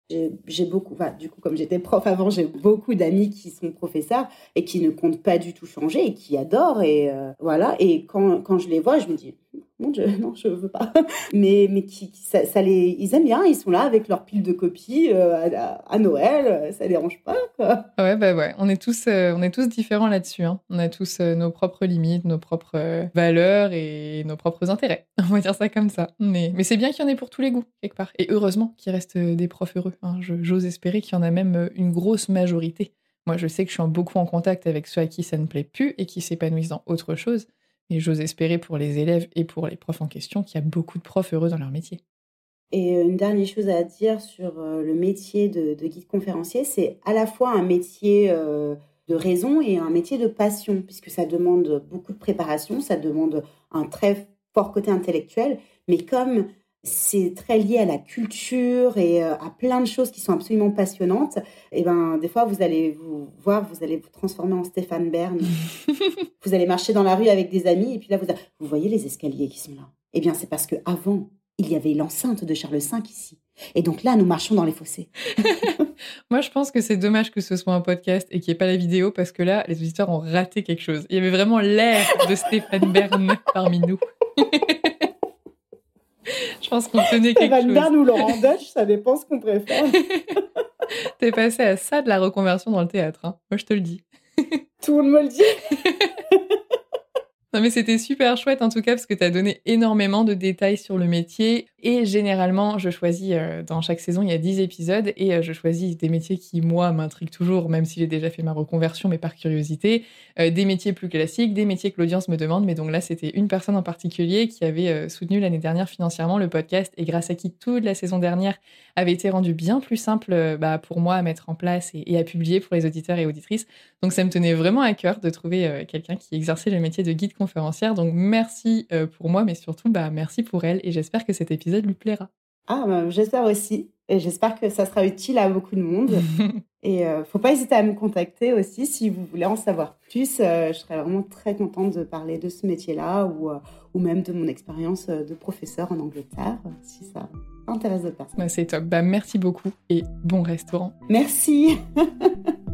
J'ai beaucoup, du coup, comme j'étais prof avant, j'ai beaucoup d'amis qui sont professeurs et qui ne comptent pas du tout changer et qui adorent. Et euh, voilà. Et quand, quand je les vois, je me dis, mon Dieu, <laughs> non, je veux pas. <laughs> mais mais qui, ça, les, ils aiment bien, ils sont là avec leur pile de copies euh, à, Noël, ça dérange pas. Quoi. Ouais, bah ouais, on est tous, euh, on est tous différents là-dessus. Hein. On a tous euh, nos propres limites, nos propres valeurs et nos propres intérêts. <laughs> On va dire ça comme ça. Mais, mais c'est bien qu'il y en ait pour tous les goûts, quelque part. Et heureusement qu'il reste des profs heureux. Hein. J'ose espérer qu'il y en a même une grosse majorité. Moi, je sais que je suis beaucoup en contact avec ceux à qui ça ne plaît plus et qui s'épanouissent dans autre chose. Et j'ose espérer pour les élèves et pour les profs en question qu'il y a beaucoup de profs heureux dans leur métier. Et euh, une dernière chose à dire sur euh, le métier de, guide conférencier, c'est à la fois un métier euh, de raison et un métier de passion, puisque ça demande beaucoup de préparation, ça demande un très fort côté intellectuel, mais comme c'est très lié à la culture et euh, à plein de choses qui sont absolument passionnantes. Et ben, des fois, vous allez vous voir, vous allez vous transformer en Stéphane Bern. <laughs> vous allez marcher dans la rue avec des amis et puis là, vous, vous voyez les escaliers qui sont là. Eh bien, c'est parce que avant, il y avait l'enceinte de Charles V ici. Et donc là, nous marchons dans les fossés. <laughs> Moi, je pense que c'est dommage que ce soit un podcast et qu'il n'y ait pas la vidéo parce que là, les auditeurs ont raté quelque chose. Il y avait vraiment l'air de Stéphane Bern parmi nous. <laughs> <laughs> Je pense qu'on tenait quelque chose. Van ou Laurent <laughs> Dutch, ça dépend ce qu'on préfère. <laughs> T'es passé à ça de la reconversion dans le théâtre. Hein. Moi, je te le dis. Tout le monde me le dit. Non mais c'était super chouette en tout cas parce que tu as donné énormément de détails sur le métier et généralement je choisis euh, dans chaque saison il y a 10 épisodes et euh, je choisis des métiers qui moi m'intriguent toujours même si j'ai déjà fait ma reconversion mais par curiosité, euh, des métiers plus classiques, des métiers que l'audience me demande mais donc là c'était une personne en particulier qui avait soutenu l'année dernière financièrement le podcast et grâce à qui toute la saison dernière avait été rendue bien plus simple bah, pour moi à mettre en place et, à publier pour les auditeurs et auditrices. Donc ça me tenait vraiment à cœur de trouver quelqu'un qui exerçait le métier de guide conférencière. Donc merci pour moi, mais surtout bah, merci pour elle et j'espère que cet épisode lui plaira. Ah, bah, j'espère aussi. Et j'espère que ça sera utile à beaucoup de monde. <laughs> et ne euh, faut pas hésiter à me contacter aussi si vous voulez en savoir plus. Euh, je serais vraiment très contente de parler de ce métier-là ou, ou même de mon expérience de professeur en Angleterre, si ça intéresse de personnes. Bah, c'est top. Bah, merci beaucoup et bon restaurant. Merci. <laughs>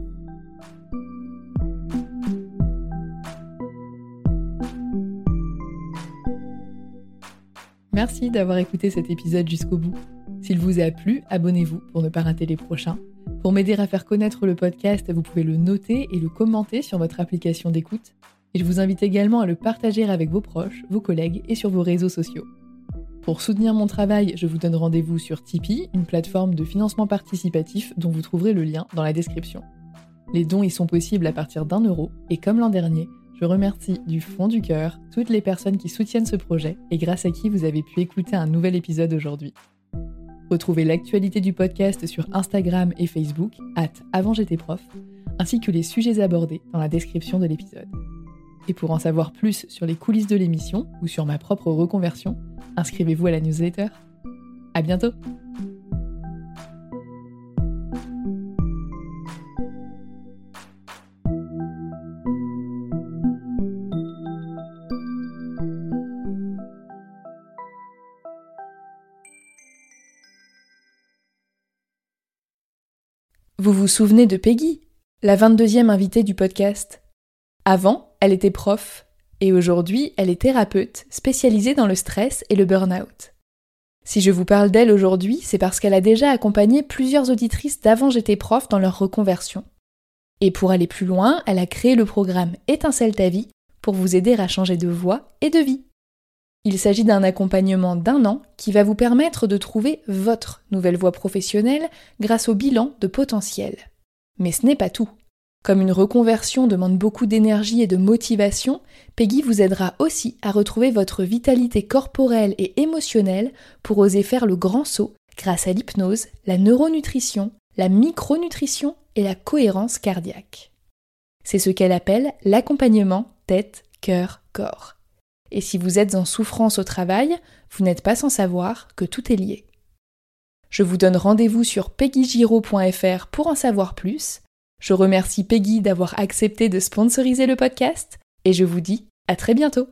Merci d'avoir écouté cet épisode jusqu'au bout. S'il vous a plu, abonnez-vous pour ne pas rater les prochains. Pour m'aider à faire connaître le podcast, vous pouvez le noter et le commenter sur votre application d'écoute. Et je vous invite également à le partager avec vos proches, vos collègues et sur vos réseaux sociaux. Pour soutenir mon travail, je vous donne rendez-vous sur Tipeee, une plateforme de financement participatif dont vous trouverez le lien dans la description. Les dons y sont possibles à partir d'un euro et comme l'an dernier, je remercie du fond du cœur toutes les personnes qui soutiennent ce projet et grâce à qui vous avez pu écouter un nouvel épisode aujourd'hui. Retrouvez l'actualité du podcast sur Instagram et Facebook, at ainsi que les sujets abordés dans la description de l'épisode. Et pour en savoir plus sur les coulisses de l'émission ou sur ma propre reconversion, inscrivez-vous à la newsletter. À bientôt! Vous vous souvenez de Peggy, la 22e invitée du podcast? Avant, elle était prof, et aujourd'hui, elle est thérapeute spécialisée dans le stress et le burn-out. Si je vous parle d'elle aujourd'hui, c'est parce qu'elle a déjà accompagné plusieurs auditrices d'avant j'étais prof dans leur reconversion. Et pour aller plus loin, elle a créé le programme Étincelle ta vie pour vous aider à changer de voie et de vie. Il s'agit d'un accompagnement d'un an qui va vous permettre de trouver votre nouvelle voie professionnelle grâce au bilan de potentiel. Mais ce n'est pas tout. Comme une reconversion demande beaucoup d'énergie et de motivation, Peggy vous aidera aussi à retrouver votre vitalité corporelle et émotionnelle pour oser faire le grand saut grâce à l'hypnose, la neuronutrition, la micronutrition et la cohérence cardiaque. C'est ce qu'elle appelle l'accompagnement tête, cœur, corps. Et si vous êtes en souffrance au travail, vous n'êtes pas sans savoir que tout est lié. Je vous donne rendez-vous sur peggygiro.fr pour en savoir plus. Je remercie Peggy d'avoir accepté de sponsoriser le podcast et je vous dis à très bientôt.